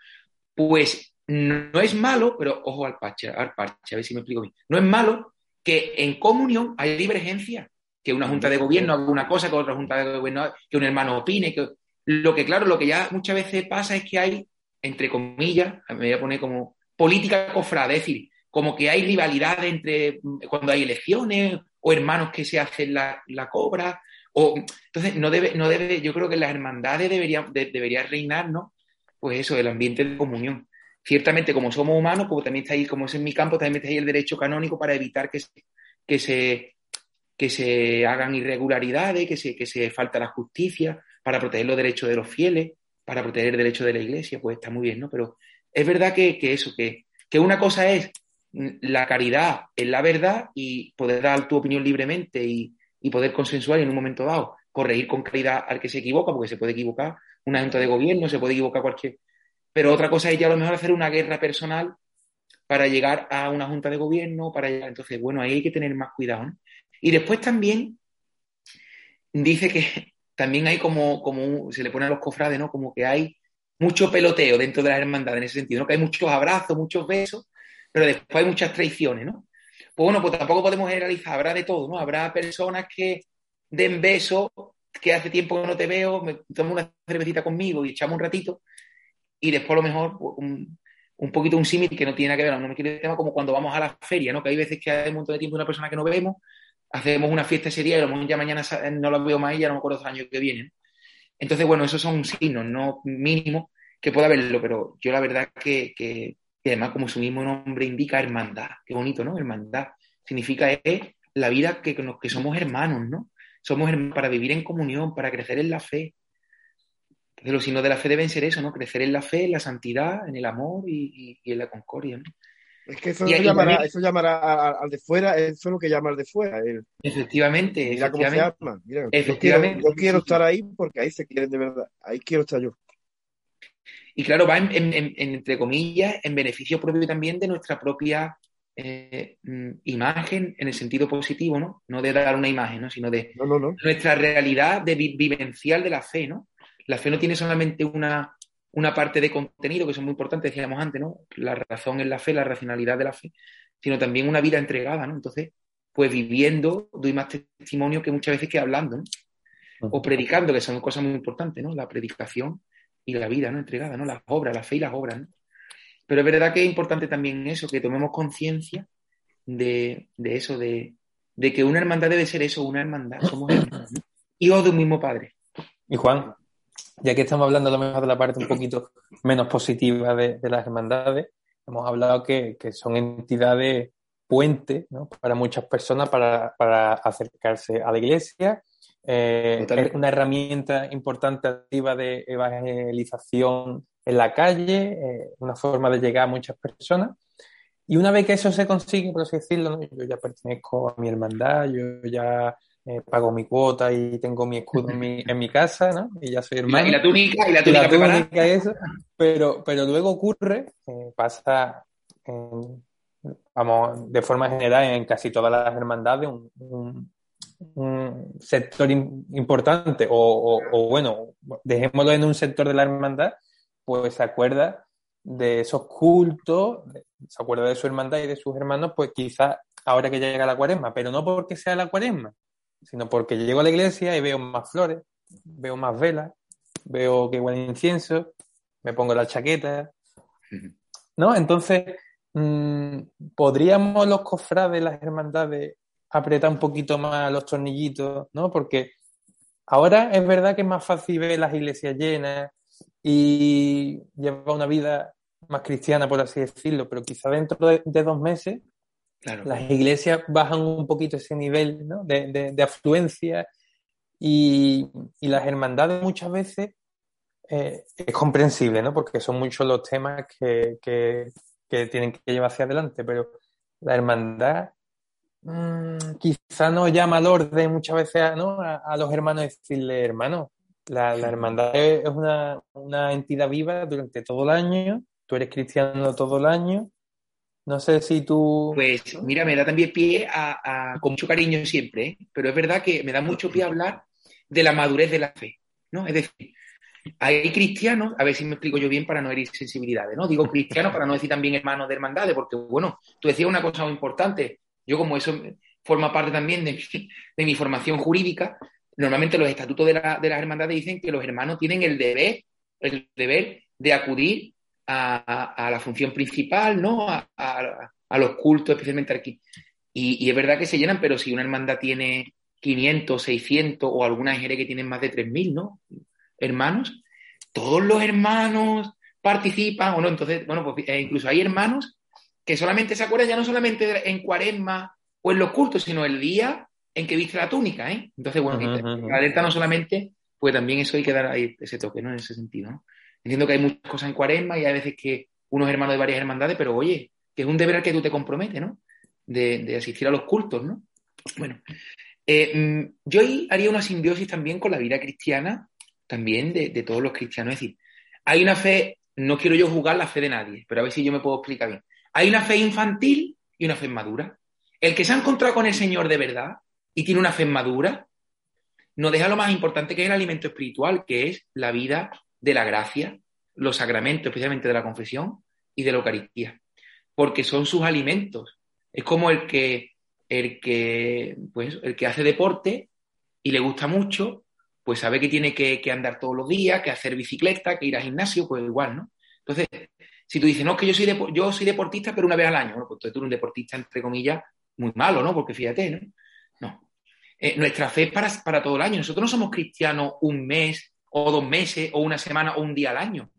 pues no es malo, pero ojo al parche, al parche, a ver si me explico bien. No es malo que en comunión hay divergencia, que una junta de gobierno haga una cosa, que otra junta de gobierno, que un hermano opine, que lo que claro, lo que ya muchas veces pasa es que hay, entre comillas, me voy a poner como política cofrade, es decir, como que hay rivalidad entre cuando hay elecciones o hermanos que se hacen la, cobra. O, entonces, no debe, no debe, yo creo que las hermandades deberían, debería reinar, ¿no? Pues eso, el ambiente de comunión. Ciertamente, como somos humanos, como también está ahí, como es en mi campo, también está ahí el derecho canónico para evitar que se, que se, que se hagan irregularidades, que se, que se falta la justicia, para proteger los derechos de los fieles, para proteger el derecho de la iglesia, pues está muy bien, ¿no? Pero es verdad que, eso, que, que una cosa es la caridad en la verdad y poder dar tu opinión libremente y, poder consensuar y en un momento dado corregir con caridad al que se equivoca, porque se puede equivocar una junta de gobierno, se puede equivocar cualquier... Pero otra cosa es ya a lo mejor hacer una guerra personal para llegar a una junta de gobierno, para llegar... Entonces, bueno, ahí hay que tener más cuidado, ¿no? Y después también dice que también hay como, como se le pone a los cofrades, ¿no? Como que hay mucho peloteo dentro de las hermandades en ese sentido, ¿no? Que hay muchos abrazos, muchos besos, pero después hay muchas traiciones, ¿no? Pues bueno, pues tampoco podemos generalizar, habrá de todo, ¿no? Habrá personas que den besos, que hace tiempo que no te veo, me tomo una cervecita conmigo y echamos un ratito, y después a lo mejor pues, un, un, poquito un símil que no tiene nada que ver, no me quiere tema como cuando vamos a la feria, ¿no? Que hay veces que hay un montón de tiempo una persona que no vemos, hacemos una fiesta ese día y a lo mejor ya mañana no la veo más y ya no me acuerdo los años que vienen. Entonces, bueno, esos son signos, no mínimos, que pueda haberlo, pero yo la verdad que, que, y además, como su mismo nombre indica, hermandad. Qué bonito, ¿no? Hermandad. Significa es la vida que, que somos hermanos, ¿no? Somos hermanos para vivir en comunión, para crecer en la fe. Entonces, los signos de la fe deben ser eso, ¿no? Crecer en la fe, en la santidad, en el amor y, en la concordia, ¿no? Es que eso, llamará, eso llamará al de fuera, eso es lo que llama al de fuera. Efectivamente, Mira efectivamente. cómo se llama. efectivamente. Yo quiero, estar ahí porque ahí se quieren de verdad. Ahí quiero estar yo. Y claro, va en, entre comillas, en beneficio propio también de nuestra propia eh, mm, imagen en el sentido positivo, ¿no? No de dar una imagen, ¿no? Sino de nuestra realidad de vivencial de la fe, ¿no? La fe no tiene solamente una, una parte de contenido, que es muy importante, decíamos antes, ¿no? La razón en la fe, la racionalidad de la fe, sino también una vida entregada, ¿no? Entonces, pues viviendo, doy más testimonio que muchas veces que hablando, ¿no? O predicando, que son cosas muy importantes, ¿no? La predicación y la vida, ¿no? Entregada, ¿no? Las obras, la fe y las obras, ¿no? Pero es verdad que es importante también eso, que tomemos conciencia de, eso, de, que una hermandad debe ser eso, una hermandad. Somos hermanos, hijos de un mismo padre. Y Juan, ya que estamos hablando a lo mejor de la parte un poquito menos positiva de, las hermandades, hemos hablado que, son entidades puente ¿no? para muchas personas para, para acercarse a la iglesia eh, es una herramienta importante activa de evangelización en la calle, eh, una forma de llegar a muchas personas. Y una vez que eso se consigue, por así decirlo, yo ya pertenezco a mi hermandad, yo ya eh, pago mi cuota y tengo mi escudo en mi, en mi casa, ¿no? Y ya soy hermano. Y la, túnica, y la túnica, y la túnica eso. Pero, pero luego ocurre, pasa, vamos, de forma general en casi todas las hermandades, un un sector importante, o, bueno, dejémoslo en un sector de la hermandad, pues se acuerda de esos cultos, se acuerda de su hermandad y de sus hermanos, pues quizás ahora que ya llega la cuaresma, pero no porque sea la cuaresma, sino porque llego a la iglesia y veo más flores, veo más velas, veo que huele incienso, me pongo la chaqueta, ¿no? Entonces, mm, ¿podríamos los cofrades, las hermandades, apretar un poquito más los tornillitos, ¿no? Porque ahora es verdad que es más fácil ver las iglesias llenas y llevar una vida más cristiana, por así decirlo, pero quizá dentro de, dos meses las iglesias bajan un poquito ese nivel ¿no? de, afluencia y, las hermandades muchas veces eh, es comprensible, ¿no? Porque son muchos los temas que, que tienen que llevar hacia adelante, pero la hermandad Mm, quizá no llama al orden muchas veces a, los hermanos decirle, hermano, la, hermandad es una, entidad viva durante todo el año, tú eres cristiano todo el año. No sé si tú. Pues mira, me da también pie a, con mucho cariño siempre, ¿eh? pero es verdad que me da mucho pie a hablar de la madurez de la fe, ¿no? Es decir, hay cristianos, a ver si me explico yo bien para no herir sensibilidades, ¿no? Digo cristianos para no decir también hermanos de hermandades, porque bueno, tú decías una cosa muy importante, yo como eso forma parte también de mi, formación jurídica, normalmente los estatutos de, la, de las hermandades dicen que los hermanos tienen el deber, el deber de acudir a, la función principal, ¿no? A, a los cultos, especialmente aquí. Y, es verdad que se llenan, pero si una hermandad tiene 500, 600 o alguna EGR que tienen más de 3.000, ¿no? Hermanos, todos los hermanos participan o no. Entonces, bueno, pues eh, incluso hay hermanos que solamente se acuerdan ya no solamente en cuaresma o en los cultos, sino el día en que viste la túnica, ¿eh? Entonces, bueno, la alerta no solamente, pues también eso hay que dar ahí ese toque, ¿no? En ese sentido, ¿no? Entiendo que hay muchas cosas en cuaresma y hay veces que unos hermanos de varias hermandades, pero oye, que es un deber al que tú te comprometes, ¿no? De, asistir a los cultos, ¿no? Bueno, eh, mm, yo ahí haría una simbiosis también con la vida cristiana, también de, de, todos los cristianos. Es decir, hay una fe, no quiero yo juzgar la fe de nadie, pero a ver si yo me puedo explicar bien. Hay una fe infantil y una fe madura. El que se ha encontrado con el Señor de verdad y tiene una fe madura, nos deja lo más importante que es el alimento espiritual, que es la vida de la gracia, los sacramentos, especialmente de la confesión y de la Eucaristía, porque son sus alimentos. Es como el que, el que, pues, el que hace deporte y le gusta mucho, pues sabe que tiene que, andar todos los días, que hacer bicicleta, que ir al gimnasio, pues igual, ¿no? Entonces, si tú dices, no, es que yo soy, yo soy deportista, pero una vez al año, bueno, pues tú eres un deportista, entre comillas, muy malo, ¿no? Porque fíjate, ¿no? No. Eh, nuestra fe es para, para todo el año. Nosotros no somos cristianos un mes o dos meses o una semana o un día al año.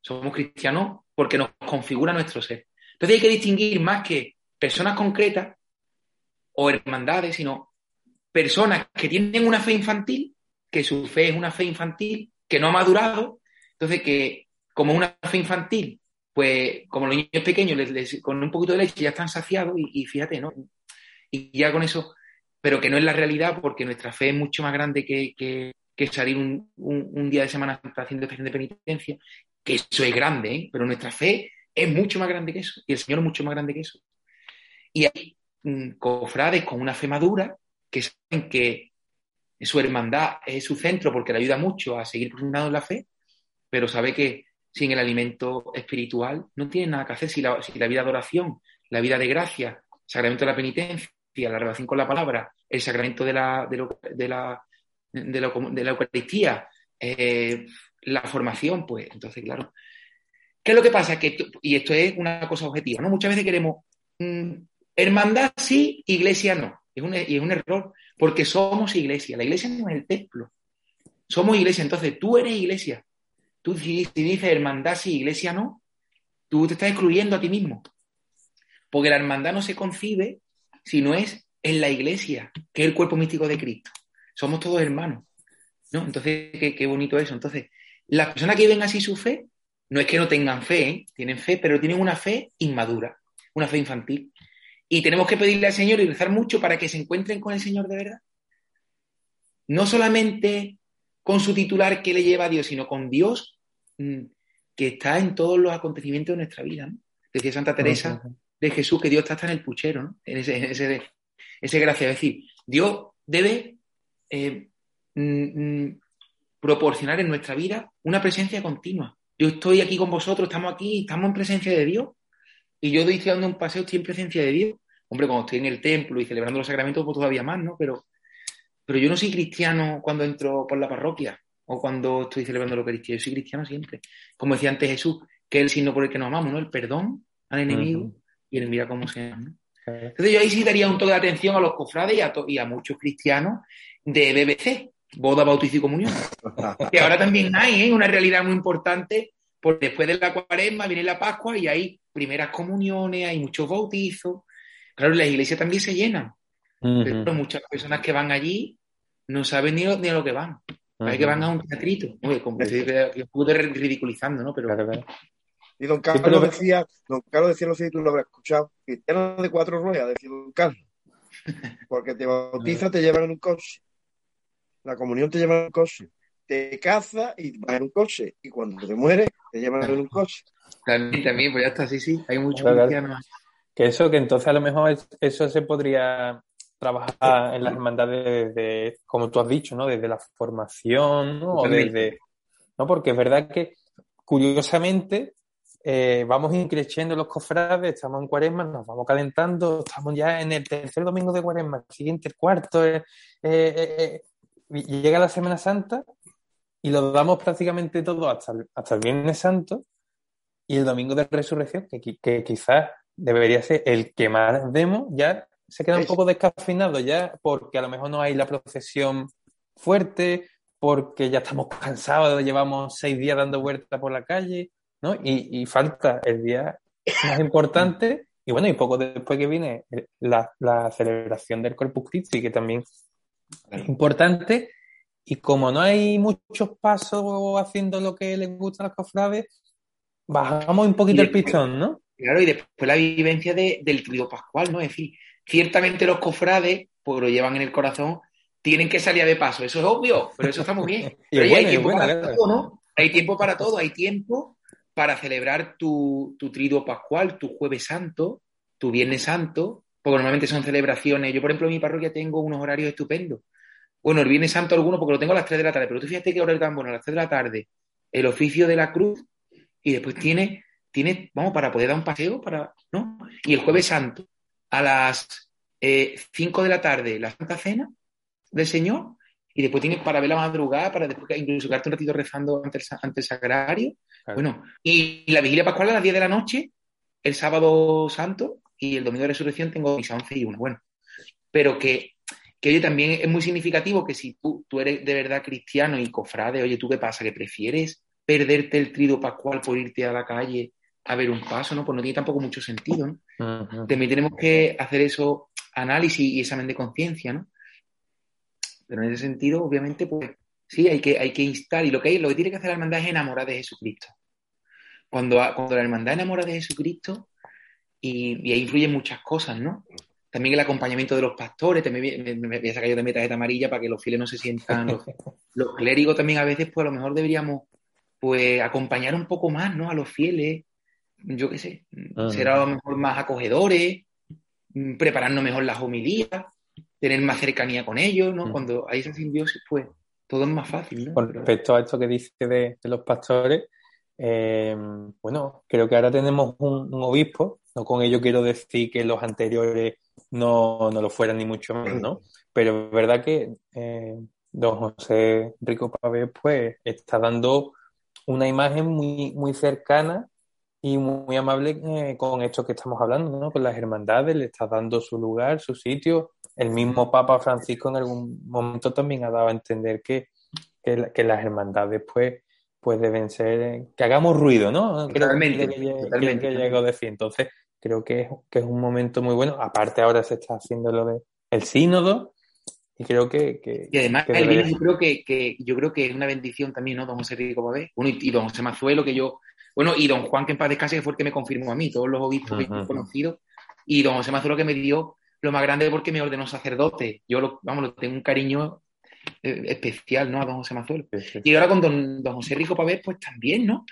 Somos cristianos porque nos configura nuestro ser. Entonces hay que distinguir más que personas concretas o hermandades, sino personas que tienen una fe infantil, que su fe es una fe infantil, que no ha madurado, entonces que como una fe infantil, pues como los niños pequeños, con un poquito de leche ya están saciados y, fíjate, ¿no? Y ya con eso, pero que no es la realidad porque nuestra fe es mucho más grande que, que salir un, día de Semana haciendo estación de penitencia, que eso es grande, ¿eh? pero nuestra fe es mucho más grande que eso, y el Señor es mucho más grande que eso. Y hay mm, cofrades con una fe madura que saben que su hermandad es su centro porque le ayuda mucho a seguir profundizando en la fe, pero sabe que sin el alimento espiritual no tiene nada que hacer. Si la, vida de oración, la vida de gracia, sacramento de la penitencia, la relación con la palabra, el sacramento de la, de la de la, de la Eucaristía, eh, la formación, pues entonces, claro. ¿Qué es lo que pasa? Que, y esto es una cosa objetiva, ¿no? Muchas veces queremos mm, hermandad sí, iglesia no. Es un, y es un error, porque somos iglesia. La iglesia no es el templo. Somos iglesia, entonces tú eres iglesia. Tú si, si dices hermandad sí, iglesia no, tú te estás excluyendo a ti mismo. Porque la hermandad no se concibe si no es en la iglesia, que es el cuerpo místico de Cristo somos todos hermanos. ¿no? Entonces, qué, bonito eso. Entonces, las personas que viven así su fe, no es que no tengan fe, ¿eh? tienen fe, pero tienen una fe inmadura, una fe infantil. Y tenemos que pedirle al Señor y rezar mucho para que se encuentren con el Señor de verdad. No solamente con su titular que le lleva a Dios, sino con Dios mm, que está en todos los acontecimientos de nuestra vida. Decía Santa Teresa de Jesús que Dios está hasta en el puchero, ¿no? en ese, en ese, ese gracia. Es decir, Dios debe eh, mm, mm, proporcionar en nuestra vida una presencia continua. Yo estoy aquí con vosotros, estamos aquí, estamos en presencia de Dios. Y yo estoy dando un paseo, estoy en presencia de Dios. Hombre, cuando estoy en el templo y celebrando los sacramentos, pues todavía más, ¿no? Pero, pero yo no soy cristiano cuando entro por la parroquia o cuando estoy celebrando la Eucaristía. Yo soy cristiano siempre. Como decía antes Jesús, que es el signo por el que nos amamos, ¿no? El perdón al enemigo y el mira cómo se ¿no? Entonces yo ahí sí daría un toque de atención a los cofrades y a, y a muchos cristianos de BBC, boda, bautizo y comunión. que ahora también hay ¿eh? una realidad muy importante, porque después de la cuaresma viene la Pascua y hay primeras comuniones, hay muchos bautizos. Claro, las iglesias también se llenan. Pero muchas personas que van allí no saben ni, ni a lo que van. Hay que van a un teatrito. Oye, como un poco ridiculizando, ¿no? Pero, Y don Carlos decía, don Carlos decía, no sé si tú lo habrás escuchado, cristiano de cuatro ruedas, decía don Carlos. Porque te bautiza, te llevan en un coche la comunión te lleva en un coche. Te caza y vas en un coche. Y cuando te mueres, te llevan en un coche. También, también, pues ya está, sí, sí. Hay muchos Que eso, que entonces a lo mejor eso se podría trabajar en las hermandades de, como tú has dicho, ¿no? Desde la formación, ¿no? O desde... ¿no? Porque es verdad que, curiosamente, eh, vamos increciendo los cofrades, estamos en cuaresma, nos vamos calentando, estamos ya en el tercer domingo de cuaresma, el siguiente, el cuarto, eh, eh, y llega la Semana Santa y lo damos prácticamente todo hasta el, hasta el Viernes Santo y el Domingo de Resurrección, que, que quizás debería ser el que más demos, ya se queda un poco descafinado ya, porque a lo mejor no hay la procesión fuerte, porque ya estamos cansados, llevamos seis días dando vueltas por la calle, ¿no? Y, falta el día más importante, y bueno, y poco después que viene la, celebración del Corpus Christi, que también importante, y como no hay muchos pasos haciendo lo que les gusta a los cofrades, bajamos un poquito el pistón, ¿no? Claro, y después la vivencia del trío pascual, ¿no? Es decir, ciertamente los cofrades, pues lo llevan en el corazón, tienen que salir de paso. Eso es obvio, pero eso está muy bien. Pero hay tiempo para todo, ¿no? Hay tiempo para todo, hay tiempo para celebrar tu, tu triduo pascual, tu jueves santo, tu viernes santo, porque normalmente son celebraciones. Yo, por ejemplo, en mi parroquia tengo unos horarios estupendos. Bueno, el viernes santo alguno porque lo tengo a las 3 de la tarde, pero tú fíjate que horario tan bueno, a las 3 de la tarde, el oficio de la cruz, y después tiene, tiene, vamos, para poder dar un paseo, para, ¿no? Y el jueves santo, a las 5 eh, de la tarde, la Santa Cena del Señor, y después tienes para ver la madrugada, para después incluso quedarte un ratito rezando ante el, ante el sagrario. Bueno, y, la vigilia pascual a las 10 de la noche, el sábado santo, y el domingo de resurrección tengo misa 11 y 1. Bueno, pero que, que oye, también es muy significativo que si tú, tú eres de verdad cristiano y cofrade, oye, ¿tú qué pasa? ¿Que prefieres perderte el trido pascual por irte a la calle a ver un paso, ¿no? Pues no tiene tampoco mucho sentido, ¿no? También tenemos que hacer eso, análisis y examen de conciencia, ¿no? Pero en ese sentido, obviamente, pues sí, hay que, hay que instar, y lo que, hay, lo que tiene que hacer la hermandad es enamorar de Jesucristo. Cuando, cuando la hermandad enamora de Jesucristo, y, ahí influyen muchas cosas, ¿no? También el acompañamiento de los pastores, también me, me, voy a sacar yo de tarjeta amarilla para que los fieles no se sientan. Los, los clérigos también a veces, pues a lo mejor deberíamos pues acompañar un poco más, ¿no? A los fieles, yo qué sé, ah. ser a lo mejor más acogedores, mm, prepararnos mejor las homilías, tener más cercanía con ellos, ¿no? Mm. Cuando hay esa simbiosis, pues todo es más fácil, ¿no? Con respecto a esto que dice de, los pastores, eh, bueno, creo que ahora tenemos un, obispo, no con ello quiero decir que los anteriores no, lo fueran ni mucho menos, ¿no? Pero es verdad que eh, don José Rico Pavé, pues, está dando una imagen muy, muy cercana y muy, amable eh, con esto que estamos hablando, ¿no? Con las hermandades, le está dando su lugar, su sitio. El mismo Papa Francisco en algún momento también ha dado a entender que, que, las hermandades, pues, pues deben ser, que hagamos ruido, ¿no? Totalmente, que, que, a decir. Entonces, creo que es, que es un momento muy bueno. Aparte, ahora se está haciendo lo del el sínodo, y creo que. y además, el vino, yo creo que, yo creo que es una bendición también, ¿no? Don José Rico Babé. Bueno, y, don José Mazuelo, que yo. Bueno, y don Juan, que en paz descanse, que fue el que me confirmó a mí, todos los obispos que he conocido. Y don José Mazuelo, que me dio lo más grande porque me ordenó sacerdote. Yo, lo, vamos, lo tengo un cariño especial, ¿no? A don José Mazuelo. Y ahora con don, don José Rico Pavés, pues también, ¿no?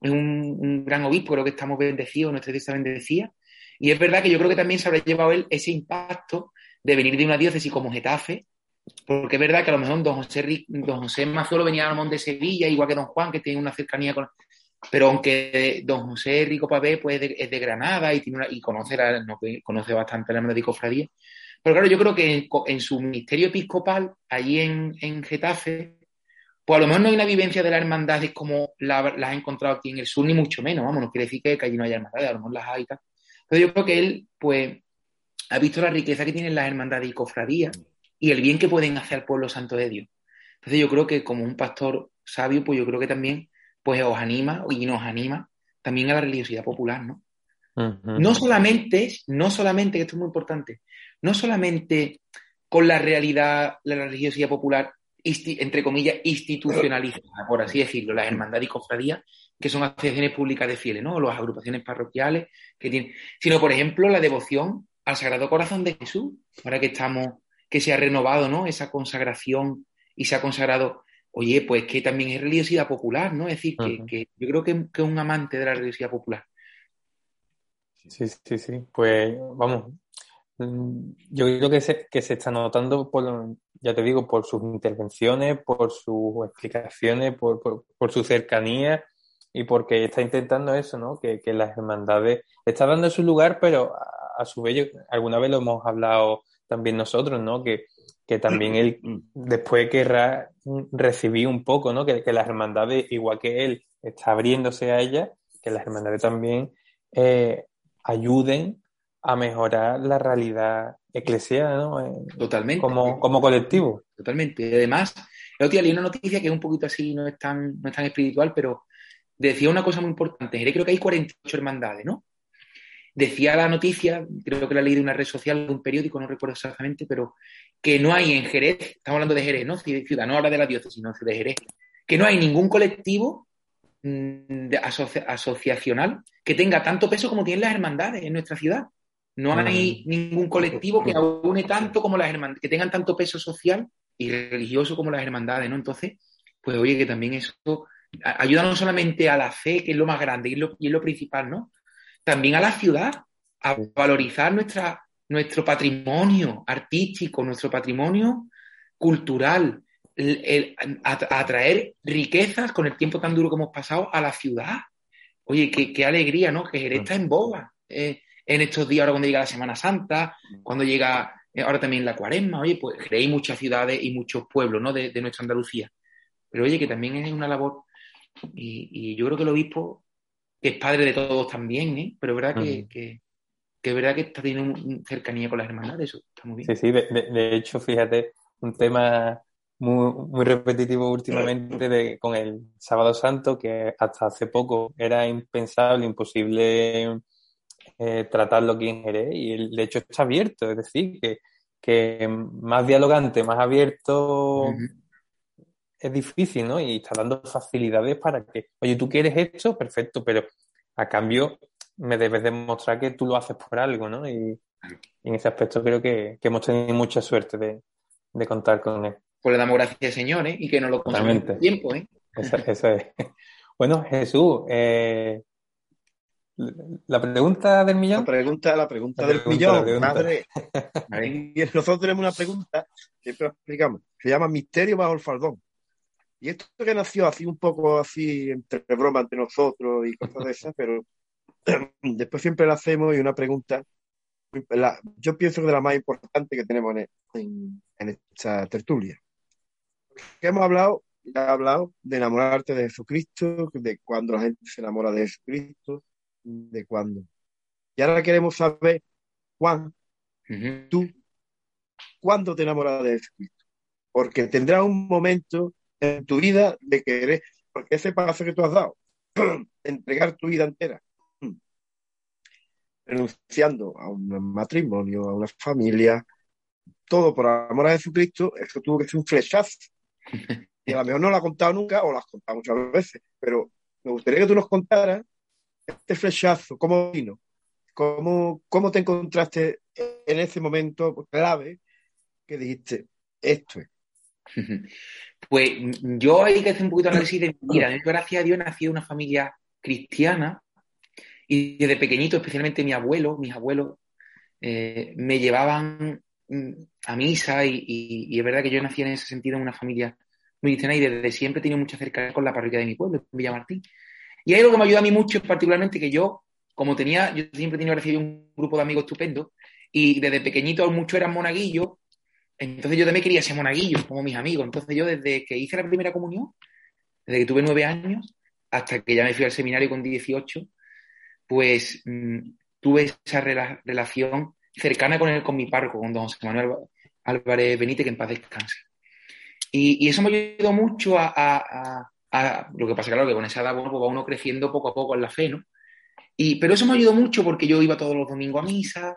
Es un, un, gran obispo, creo que estamos bendecidos, nuestra iglesia bendecida. Y es verdad que yo creo que también se habrá llevado él ese impacto de venir de una diócesis como Getafe, porque es verdad que a lo mejor don José, don José Mazuelo venía al monte de Sevilla, igual que don Juan, que tiene una cercanía con... Pero aunque don José Rico Pavé pues, es, de, Granada y, tiene y conoce, conoce bastante la hermandad de cofradía, pero claro, yo creo que en, su ministerio episcopal, allí en, en, Getafe, pues a lo mejor no hay una vivencia de las hermandades como las la encontrado aquí en el sur, ni mucho menos, vamos, no quiere decir que, allí no haya hermandades, a lo mejor las hay y tal. Pero yo creo que él, pues, ha visto la riqueza que tienen las hermandades y cofradías y el bien que pueden hacer al pueblo santo de Dios. Entonces yo creo que como un pastor sabio, pues yo creo que también pues os anima y nos anima también a la religiosidad popular, ¿no? No solamente, no solamente, esto es muy importante, no solamente con la realidad, la religiosidad popular, entre comillas, institucionalizada, por así decirlo, las hermandades y cofradías, que son asociaciones públicas de fieles, ¿no? O las agrupaciones parroquiales que tienen, sino, por ejemplo, la devoción al Sagrado Corazón de Jesús, ahora que estamos que se ha renovado, ¿no? Esa consagración y se ha consagrado, oye, pues que también es religiosidad popular, ¿no? Es decir, que, yo creo que, es un amante de la religiosidad popular. Sí, sí, sí. Pues vamos, mm, yo creo que se, que se está notando, por, ya te digo, por sus intervenciones, por sus explicaciones, por, por, su cercanía y porque está intentando eso, ¿no? Que, que las hermandades está dando su lugar, pero a, a su vez, alguna vez lo hemos hablado también nosotros, ¿no? Que, que también él después querrá recibir un poco, ¿no? Que, que, las hermandades, igual que él está abriéndose a ella, que las hermandades también eh, ayuden a mejorar la realidad eclesial, ¿no? Eh, Totalmente. Como, como colectivo. Totalmente. Además, el otro día leí una noticia que es un poquito así, no es tan, no es tan espiritual, pero decía una cosa muy importante. Creo que hay 48 hermandades, ¿no? Decía la noticia, creo que la leí de una red social, de un periódico, no recuerdo exactamente, pero que no hay en Jerez, estamos hablando de Jerez, ¿no? Ciudad, no ahora de la diócesis, sino de Jerez, que no hay ningún colectivo mm, asociacional que tenga tanto peso como tienen las hermandades en nuestra ciudad. No hay mm. ningún colectivo que aúne tanto como las hermandades, que tengan tanto peso social y religioso como las hermandades, ¿no? Entonces, pues oye, que también eso ayuda no solamente a la fe, que es lo más grande y es lo, principal, ¿no? También a la ciudad, a valorizar nuestra, nuestro patrimonio artístico, nuestro patrimonio cultural, a, atraer riquezas con el tiempo tan duro que hemos pasado a la ciudad. Oye, qué, alegría, ¿no? Que Jerez está en boga eh, en estos días, ahora cuando llega la Semana Santa, cuando llega eh, ahora también la cuaresma, oye, pues creéis muchas ciudades y muchos pueblos, ¿no? De, nuestra Andalucía. Pero oye, que también es una labor, y, yo creo que el obispo, que es padre de todos también, ¿eh? Pero es verdad que, que, es verdad que está teniendo cercanía con las hermandades, eso está muy bien. Sí, sí, de, hecho, fíjate, un tema muy, muy repetitivo últimamente de, con el Sábado Santo, que hasta hace poco era impensable, imposible eh, tratarlo aquí en Jerez y el, de hecho está abierto, es decir, que, que más dialogante, más abierto es difícil, ¿no? Y está dando facilidades para que, oye, tú quieres esto, perfecto, pero a cambio me debes demostrar que tú lo haces por algo, ¿no? Y, en ese aspecto creo que, hemos tenido mucha suerte de, contar con él. Pues le damos gracias, Señor, ¿eh? Y que nos lo en tiempo, ¿eh? Eso, eso es. Bueno, Jesús, eh, la pregunta del millón. La pregunta, la pregunta del millón, madre. y nosotros tenemos una pregunta, siempre explicamos, se llama Misterio bajo el faldón. Y esto que nació así un poco así entre broma entre nosotros y cosas de esas, pero después siempre la hacemos y una pregunta, yo pienso que es la más importante que tenemos en, esta tertulia. Que hemos hablado, ha hablado de enamorarte de Jesucristo, de cuando la gente se enamora de Jesucristo, de cuándo. Y ahora queremos saber, Juan, tú, ¿cuándo te enamoras de Jesucristo? Porque tendrás un momento en tu vida de querer, porque ese paso que tú has dado, entregar tu vida entera, renunciando a un matrimonio, a una familia, todo por amor a Jesucristo, eso tuvo que ser un flechazo. Y a lo mejor no lo has contado nunca o lo has contado muchas veces, pero me gustaría que tú nos contaras este flechazo, ¿cómo vino? ¿Cómo, ¿Cómo te encontraste en ese momento clave que dijiste, esto es? Pues yo hay que hacer un poquito de análisis de mi vida. Gracias a Dios nací en una familia cristiana y desde pequeñito, especialmente mi abuelo, mis abuelos, eh, me llevaban mm, a misa y, es verdad que yo nací en ese sentido en una familia muy cristiana y desde siempre he tenido mucha cercanía con la parroquia de mi pueblo, Villamartín. Y hay algo que me ayuda a mí mucho, particularmente que yo, como tenía, yo siempre he tenido recibido un grupo de amigos estupendo, y desde pequeñito muchos eran monaguillos, entonces yo también quería ser monaguillo, como mis amigos. Entonces yo desde que hice la primera comunión, desde que tuve nueve años, hasta que ya me fui al seminario con 18, pues mm, tuve esa relación cercana con, el, con mi párroco, con don José Manuel Álvarez Benítez, que en paz descanse. Y, eso me ayudó mucho a, lo que pasa, claro, que con esa edad pues va uno creciendo poco a poco en la fe, ¿no? Y, pero eso me ayudó mucho porque yo iba todos los domingos a misa,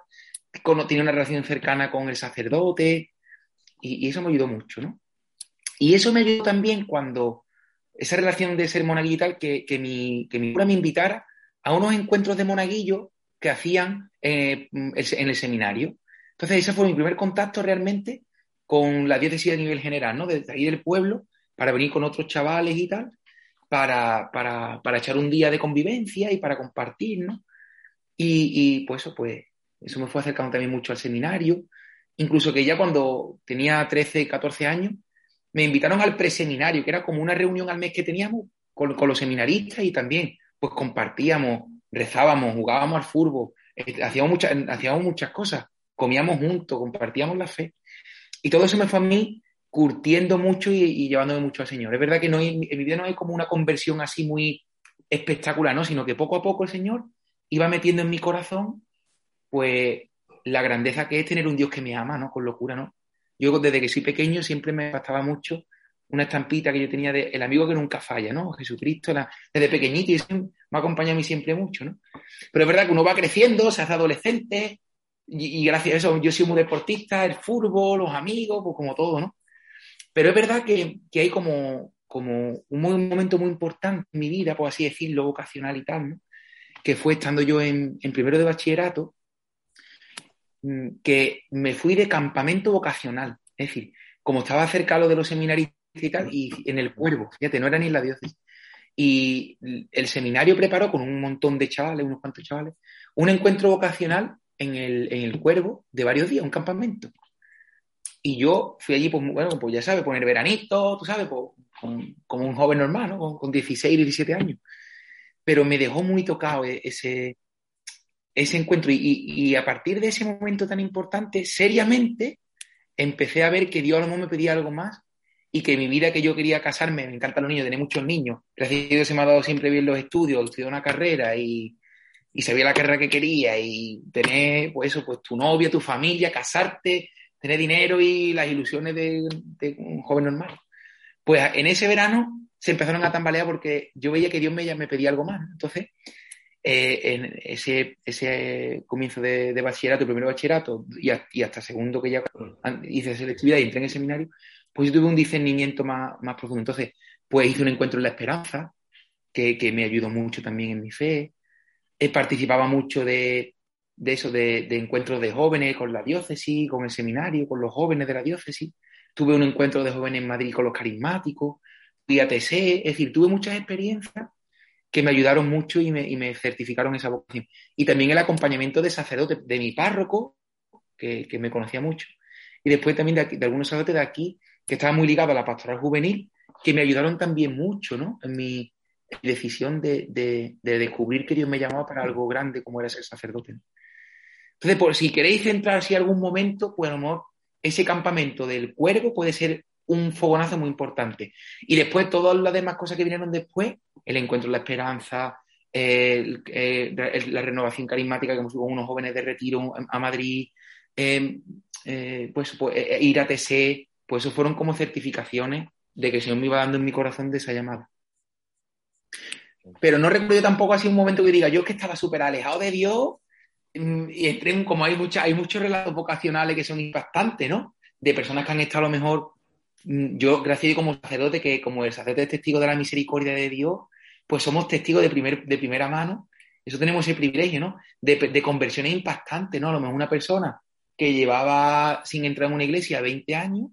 tenía una relación cercana con el sacerdote, y, eso me ayudó mucho, ¿no? Y eso me ayudó también cuando esa relación de ser monaguillo y tal, que, que, mi, que mi cura me invitara a unos encuentros de monaguillo que hacían eh, en el seminario. Entonces, ese fue mi primer contacto realmente con la diócesis a nivel general, ¿no? Desde ahí del pueblo para venir con otros chavales y tal, para, para, para echar un día de convivencia y para compartir, ¿no? Y, y pues eso, pues, eso me fue acercando también mucho al seminario, incluso que ya cuando tenía 13, 14 años, me invitaron al preseminario, que era como una reunión al mes que teníamos con, con los seminaristas y también, pues compartíamos, rezábamos, jugábamos al fútbol, eh, hacíamos muchas, hacíamos muchas cosas, comíamos juntos, compartíamos la fe. Y todo eso me fue a mí curtiendo mucho y, llevándome mucho al Señor. Es verdad que no en mi vida no hay como una conversión así muy espectacular, ¿no? Sino que poco a poco el Señor iba metiendo en mi corazón, pues, la grandeza que es tener un Dios que me ama, ¿no? Con locura, ¿no? Yo desde que soy pequeño siempre me bastaba mucho una estampita que yo tenía de el amigo que nunca falla, ¿no? Jesucristo, desde pequeñito y me ha acompañado a mí siempre mucho, ¿no? Pero es verdad que uno va creciendo, se hace adolescente y, gracias a eso yo soy muy deportista, el fútbol, los amigos, pues como todo, ¿no? Pero es verdad que, hay como, como un, momento muy importante en mi vida, por así decirlo, vocacional y tal, ¿no? Que fue estando yo en, en primero de bachillerato, mm, que me fui de campamento vocacional. Es decir, como estaba cerca lo de los seminarios y en el Cuervo, fíjate, no era ni en la diócesis. Y el seminario preparó con un montón de chavales, unos cuantos chavales, un encuentro vocacional en el, en el Cuervo de varios días, un campamento. Y yo fui allí, pues, bueno, pues ya sabes, poner veranito, tú sabes, pues, como un joven normal, ¿no? Con, con 16, 17 años. Pero me dejó muy tocado e, ese, ese encuentro. Y, y, a partir de ese momento tan importante, seriamente, empecé a ver que Dios a lo mejor me pedía algo más y que mi vida que yo quería casarme, me encantan los niños, tener muchos niños, gracias a Dios se me ha dado siempre bien los estudios, estudié una carrera y, y sabía la carrera que quería y tener, pues eso, pues tu novia, tu familia, casarte, tener dinero y las ilusiones de, un joven normal. Pues en ese verano se empezaron a tambalear porque yo veía que Dios me, me pedía algo más. Entonces, eh, en ese, ese comienzo de, de bachillerato, primero bachillerato y, y, hasta segundo que ya hice selectividad y entré en el seminario, pues yo tuve un discernimiento más, más profundo. Entonces, pues hice un encuentro en la esperanza, que, que me ayudó mucho también en mi fe. He participaba mucho de, de eso, de, de, encuentros de jóvenes con la diócesis, con el seminario, con los jóvenes de la diócesis. Tuve un encuentro de jóvenes en Madrid con los carismáticos, fui a TC, es decir, tuve muchas experiencias que me ayudaron mucho y me, y me certificaron esa vocación. Y también el acompañamiento de sacerdotes, de mi párroco, que, que me conocía mucho, y después también de, de algunos sacerdotes de aquí, que estaba muy ligado a la pastoral juvenil, que me ayudaron también mucho, ¿no? En mi decisión de, de, descubrir que Dios me llamaba para algo grande como era ser sacerdote. Entonces, por, si queréis centrar si algún momento, pues a lo mejor ese campamento del cuervo puede ser un fogonazo muy importante. Y después todas las demás cosas que vinieron después, el encuentro de la esperanza, la renovación carismática que hemos con unos jóvenes de retiro a Madrid, eh, eh, pues, pues eh, ir a TC, pues eso fueron como certificaciones de que el Señor me iba dando en mi corazón de esa llamada. Pero no recuerdo tampoco así un momento que diga, yo es que estaba súper alejado de Dios mm, y entré en, como hay, mucha, hay muchos relatos vocacionales que son impactantes, ¿no? De personas que han estado a lo mejor, mm, yo, gracias a Dios como sacerdote, que como el sacerdote es testigo de la misericordia de Dios, pues somos testigos de, primer, de primera mano. Eso tenemos ese privilegio, ¿no? De, de conversiones impactantes, ¿no? A lo mejor una persona que llevaba sin entrar en una iglesia 20 años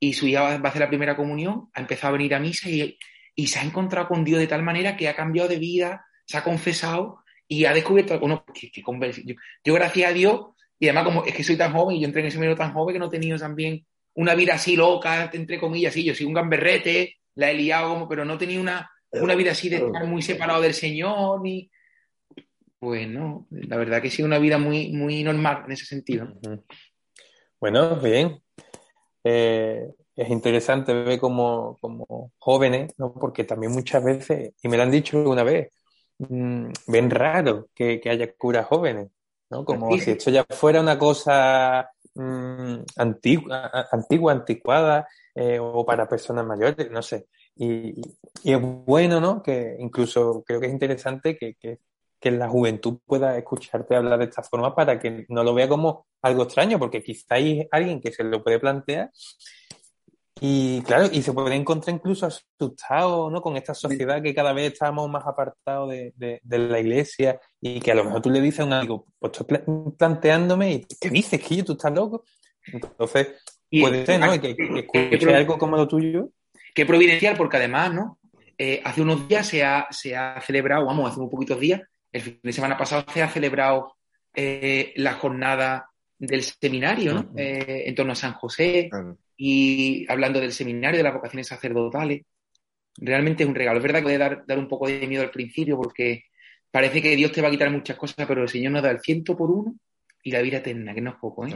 y su hija va a hacer la primera comunión, ha empezado a venir a misa y, y se ha encontrado con Dios de tal manera que ha cambiado de vida, se ha confesado y ha descubierto, bueno, que, que yo, gracias a Dios, y además como es que soy tan joven y yo entré en ese medio tan joven que no he tenido también una vida así loca, entre comillas, sí, yo soy un gamberrete, la he liado, pero no tenía una, una vida así de estar muy separado del Señor, ni... Pues no, la verdad que sido una vida muy, muy normal en ese sentido. Bueno, bien. Eh, es interesante ver como, como jóvenes, ¿no? porque también muchas veces, y me lo han dicho una vez, mmm, ven raro que, que, haya curas jóvenes, ¿no? como si esto ya fuera una cosa mmm, antigua, antigua, anticuada, eh, o para personas mayores, no sé. Y, y, es bueno, ¿no? Que incluso creo que es interesante que, que, que la juventud pueda escucharte hablar de esta forma para que no lo vea como algo extraño, porque quizá hay alguien que se lo puede plantear y claro, y se puede encontrar incluso asustado, ¿no? Con esta sociedad que cada vez estamos más apartados de, de, de, la iglesia y que a lo mejor tú le dices a un amigo, pues estoy planteándome y ¿qué dices, que tú estás loco? Entonces, puede ser, ¿no? Que, que escuche algo como lo tuyo. Qué providencial, porque además, ¿no? Eh, hace unos días se ha, se ha celebrado, vamos, hace unos poquitos días, el fin de semana pasado se ha celebrado eh, la jornada del seminario, eh, en torno a San José. Y hablando del seminario de las vocaciones sacerdotales, realmente es un regalo. Es verdad que puede dar, dar un poco de miedo al principio porque parece que Dios te va a quitar muchas cosas, pero el Señor nos da el ciento por uno y la vida eterna, que no es poco, ¿eh?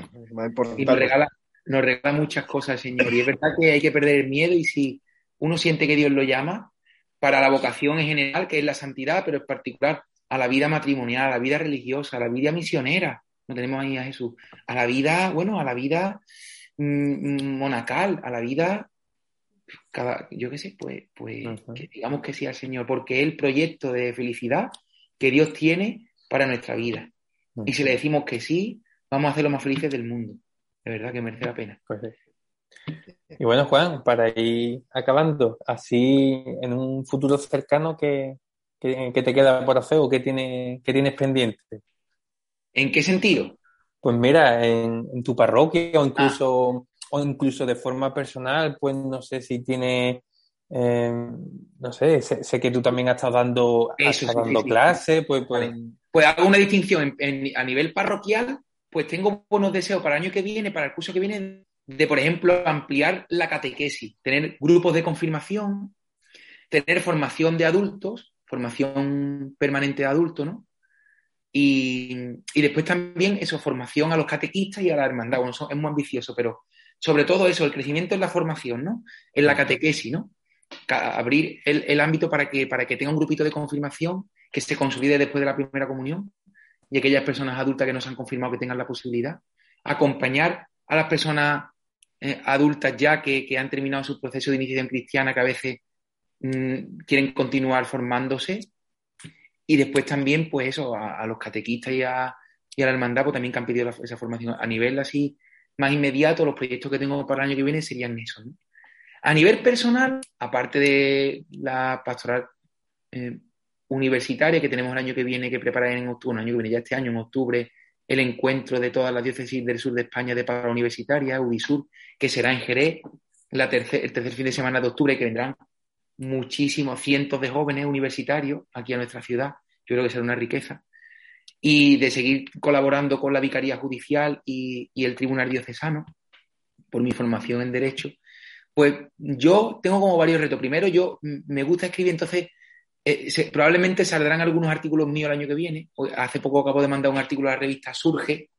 Y nos regala, nos regala muchas cosas, Señor. Y es verdad que hay que perder el miedo y si uno siente que Dios lo llama, para la vocación en general, que es la santidad, pero en particular a la vida matrimonial, a la vida religiosa, a la vida misionera, no tenemos ahí a Jesús, a la vida, bueno, a la vida mm, monacal, a la vida, cada, yo qué sé, pues, pues que digamos que sí al Señor, porque es el proyecto de felicidad que Dios tiene para nuestra vida. Y si le decimos que sí, vamos a ser los más felices del mundo. De verdad que merece la pena. Pues y bueno, Juan, para ir acabando, así en un futuro cercano, ¿qué, te queda por hacer o qué, tiene, qué tienes pendiente? ¿En qué sentido? Pues mira, en, tu parroquia o incluso, ah. o incluso de forma personal, pues no sé si tiene, em, no sé, sé, que tú también has estado dando, dando clases, pues, pues... Pues hago una distinción a nivel parroquial, pues tengo buenos deseos para el año que viene, para el curso que viene, de, por ejemplo, ampliar la catequesis, tener grupos de confirmación, tener formación de adultos, formación permanente de adultos, ¿no? Y, después también eso, formación a los catequistas y a la hermandad. Bueno, es muy ambicioso, pero sobre todo eso, el crecimiento en la formación, ¿no? En la catequesis, ¿no? Abrir el, ámbito para que, para que tenga un grupito de confirmación que se consolide después de la primera comunión y aquellas personas adultas que no se han confirmado que tengan la posibilidad. Acompañar a las personas eh, adultas ya que, han terminado su proceso de iniciación cristiana, que a veces quieren continuar formándose y después también, pues eso, a, los catequistas y a, y la hermandad, pues también que han pedido esa formación. A nivel así más inmediato, los proyectos que tengo para el año que viene serían esos. A nivel personal, aparte de la pastoral eh, universitaria que tenemos el año que viene, que preparar en octubre, el año que viene ya este año, en octubre, el encuentro de todas las diócesis del sur de España de pastoral universitaria, UDISUR, que será en Jerez la el tercer fin de semana de octubre, que vendrán muchísimos, cientos de jóvenes universitarios aquí a nuestra ciudad. Yo creo que será una riqueza. Y de seguir colaborando con la Vicaría Judicial y, el Tribunal Diocesano, por mi formación en Derecho, pues yo tengo como varios retos. Primero, yo me gusta escribir, entonces eh, probablemente saldrán algunos artículos míos el año que viene. Hace poco acabo de mandar un artículo a la revista Surge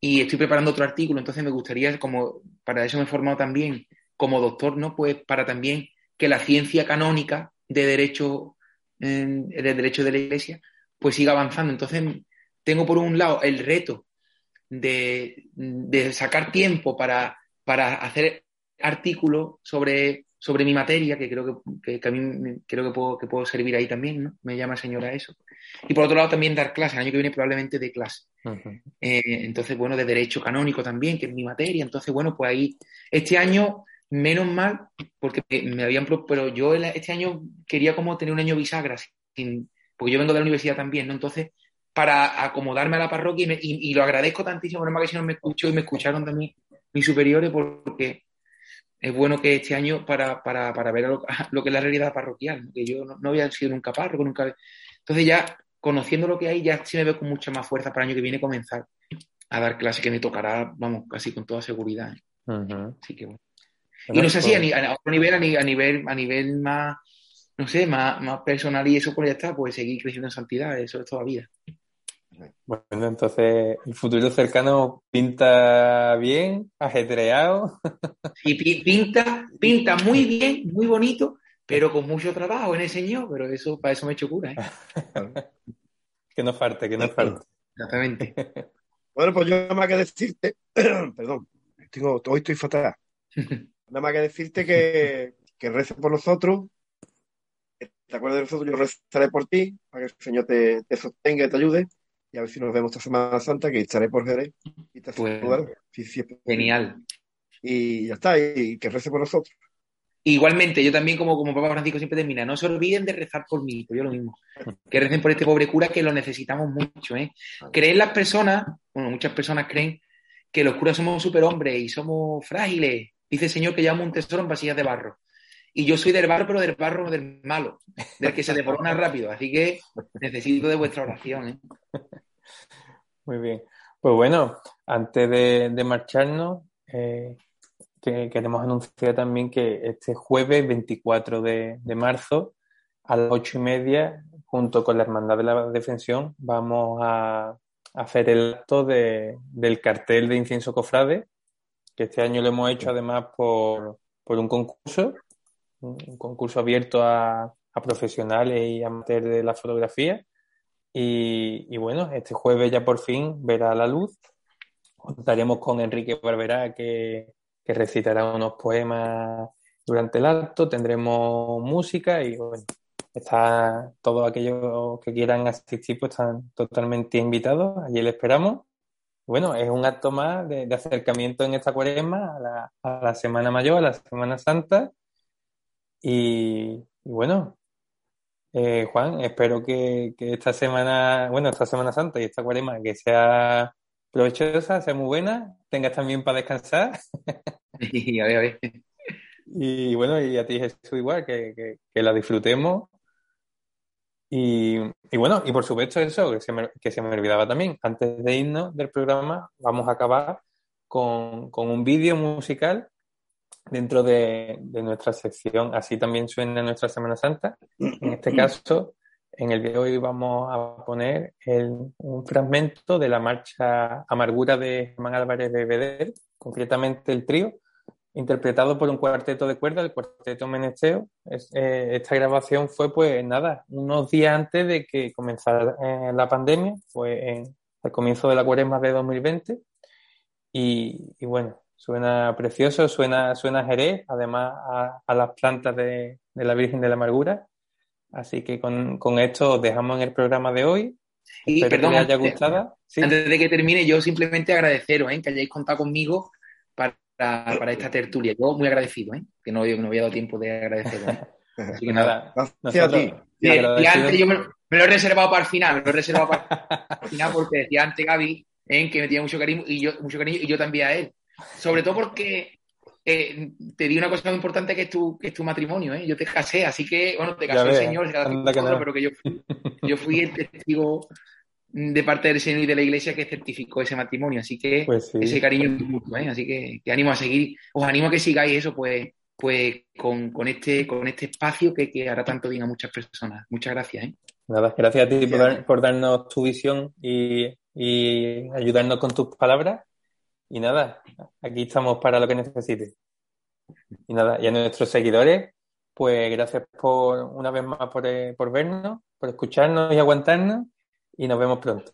y estoy preparando otro artículo, entonces me gustaría, como para eso me he formado también como doctor, ¿no? Pues para también que la ciencia canónica de derecho, de derecho de la Iglesia, pues siga avanzando. Entonces, tengo por un lado el reto de, sacar tiempo para, para hacer artículos sobre, sobre mi materia, que creo que, a mí creo que puedo, que puedo servir ahí también, ¿no? Me llama señora eso. Y por otro lado también dar clase, el año que viene probablemente de clase. Eh, entonces, bueno, de derecho canónico también, que es mi materia. Entonces, bueno, pues ahí, este año menos mal, porque me habían, pero yo este año quería como tener un año bisagra, porque yo vengo de la universidad también, ¿no? Entonces, para acomodarme a la parroquia y, lo agradezco tantísimo, no que si no me escuchó y me escucharon también mis superiores, porque es bueno que este año para, para, para ver lo, que es la realidad parroquial, que yo no, había sido nunca párroco, nunca. Entonces ya conociendo lo que hay, ya sí me veo con mucha más fuerza para el año que viene comenzar a dar clase que me tocará, vamos, casi con toda seguridad. Así que bueno. Y no sé si a, otro nivel, a, nivel, a nivel más, no sé, más, más personal y eso, pues ya está, pues seguir creciendo en santidad, eso es toda vida. Bueno, entonces el futuro cercano pinta bien, ajetreado. Sí, pinta, pinta muy bien, muy bonito, pero con mucho trabajo en el Señor, pero eso, para eso me he hecho cura, ¿eh? que no falte, que no falte. Exactamente. Bueno, pues yo nada más que decirte, perdón, tengo, hoy estoy fatal. Nada más que decirte que, que reces por nosotros. Te acuerdas de nosotros, yo rezaré por ti, para que el Señor te, te sostenga y te ayude. Y a ver si nos vemos esta Semana Santa, que estaré por Jerez. Y te pues, genial. Y ya está, y, que rece por nosotros. Igualmente, yo también, como, como Papa Francisco siempre termina, no se olviden de rezar por mí, yo lo mismo. Que recen por este pobre cura que lo necesitamos mucho, ¿eh? Creen las personas, bueno, muchas personas creen que los curas somos superhombres y somos frágiles Dice el Señor que llamo un tesoro en vasillas de barro. Y yo soy del barro, pero del barro del malo, del que se devorona rápido. Así que necesito de vuestra oración. ¿eh? Muy bien. Pues bueno, antes de, marcharnos, eh, queremos anunciar también que este jueves 24 de, marzo, a las ocho y media, junto con la Hermandad de la Defensión, vamos a, hacer el acto del cartel de incienso cofrade que este año lo hemos hecho además por, un concurso, un concurso abierto a, profesionales y amateurs de la fotografía. Y, bueno, este jueves ya por fin verá la luz. Contaremos con Enrique Barberá que, que recitará unos poemas durante el acto. Tendremos música y bueno, está todos aquellos que quieran asistir pues están totalmente invitados. Allí le esperamos. Bueno, es un acto más de, acercamiento en esta cuaresma a la, a la, Semana Mayor, a la Semana Santa. Y, bueno, eh, Juan, espero que, esta semana, bueno, esta Semana Santa y esta cuaresma que sea provechosa, sea muy buena, tengas también para descansar. Y, a ver, a ver. y bueno, y a ti Jesús igual, que, que la disfrutemos y, bueno, y por supuesto eso, que se, me, que se me olvidaba también, antes de irnos del programa, vamos a acabar con, un vídeo musical dentro de, nuestra sección, así también suena nuestra Semana Santa. En este caso, en el vídeo hoy vamos a poner un fragmento de la marcha Amargura de Germán Álvarez de Bedel, concretamente el trío, interpretado por un cuarteto de cuerda, el cuarteto Menesteo. Eh, esta grabación fue, pues nada, unos días antes de que comenzara eh, la pandemia, fue en, al comienzo de la cuaresma de 2020. Y, bueno, suena precioso, suena, suena Jerez, además a, las plantas de, la Virgen de la Amargura. Así que con, esto os dejamos en el programa de hoy. Y perdón, que haya gustado. Antes de que termine, yo simplemente agradeceros ¿eh? que hayáis contado conmigo para para, esta tertulia. Yo muy agradecido, ¿eh? que no, no había dado tiempo de agradecer. ¿eh? Así que nada. Gracias a ti. antes yo me, lo he reservado para el final, me lo he reservado para el final porque decía antes Gaby ¿eh? que me tenía mucho cariño y yo mucho cariño y yo también a él. Sobre todo porque eh, te di una cosa muy importante que es tu, que es tu matrimonio, ¿eh? Yo te casé, así que, bueno, te casó el Señor, pero que yo yo fui el testigo de parte del Señor y de la Iglesia que certificó ese matrimonio. Así que pues ese cariño es mutuo, ¿eh? Así que, te animo a seguir, os animo a que sigáis eso, pues, pues con, este, con este espacio que, que, hará tanto bien a muchas personas. Muchas gracias. ¿eh? Nada, gracias a ti por, darnos tu visión y, ayudarnos con tus palabras. Y nada, aquí estamos para lo que necesites. Y nada, y a nuestros seguidores, pues gracias por una vez más por, eh, por vernos, por escucharnos y aguantarnos y nos vemos pronto.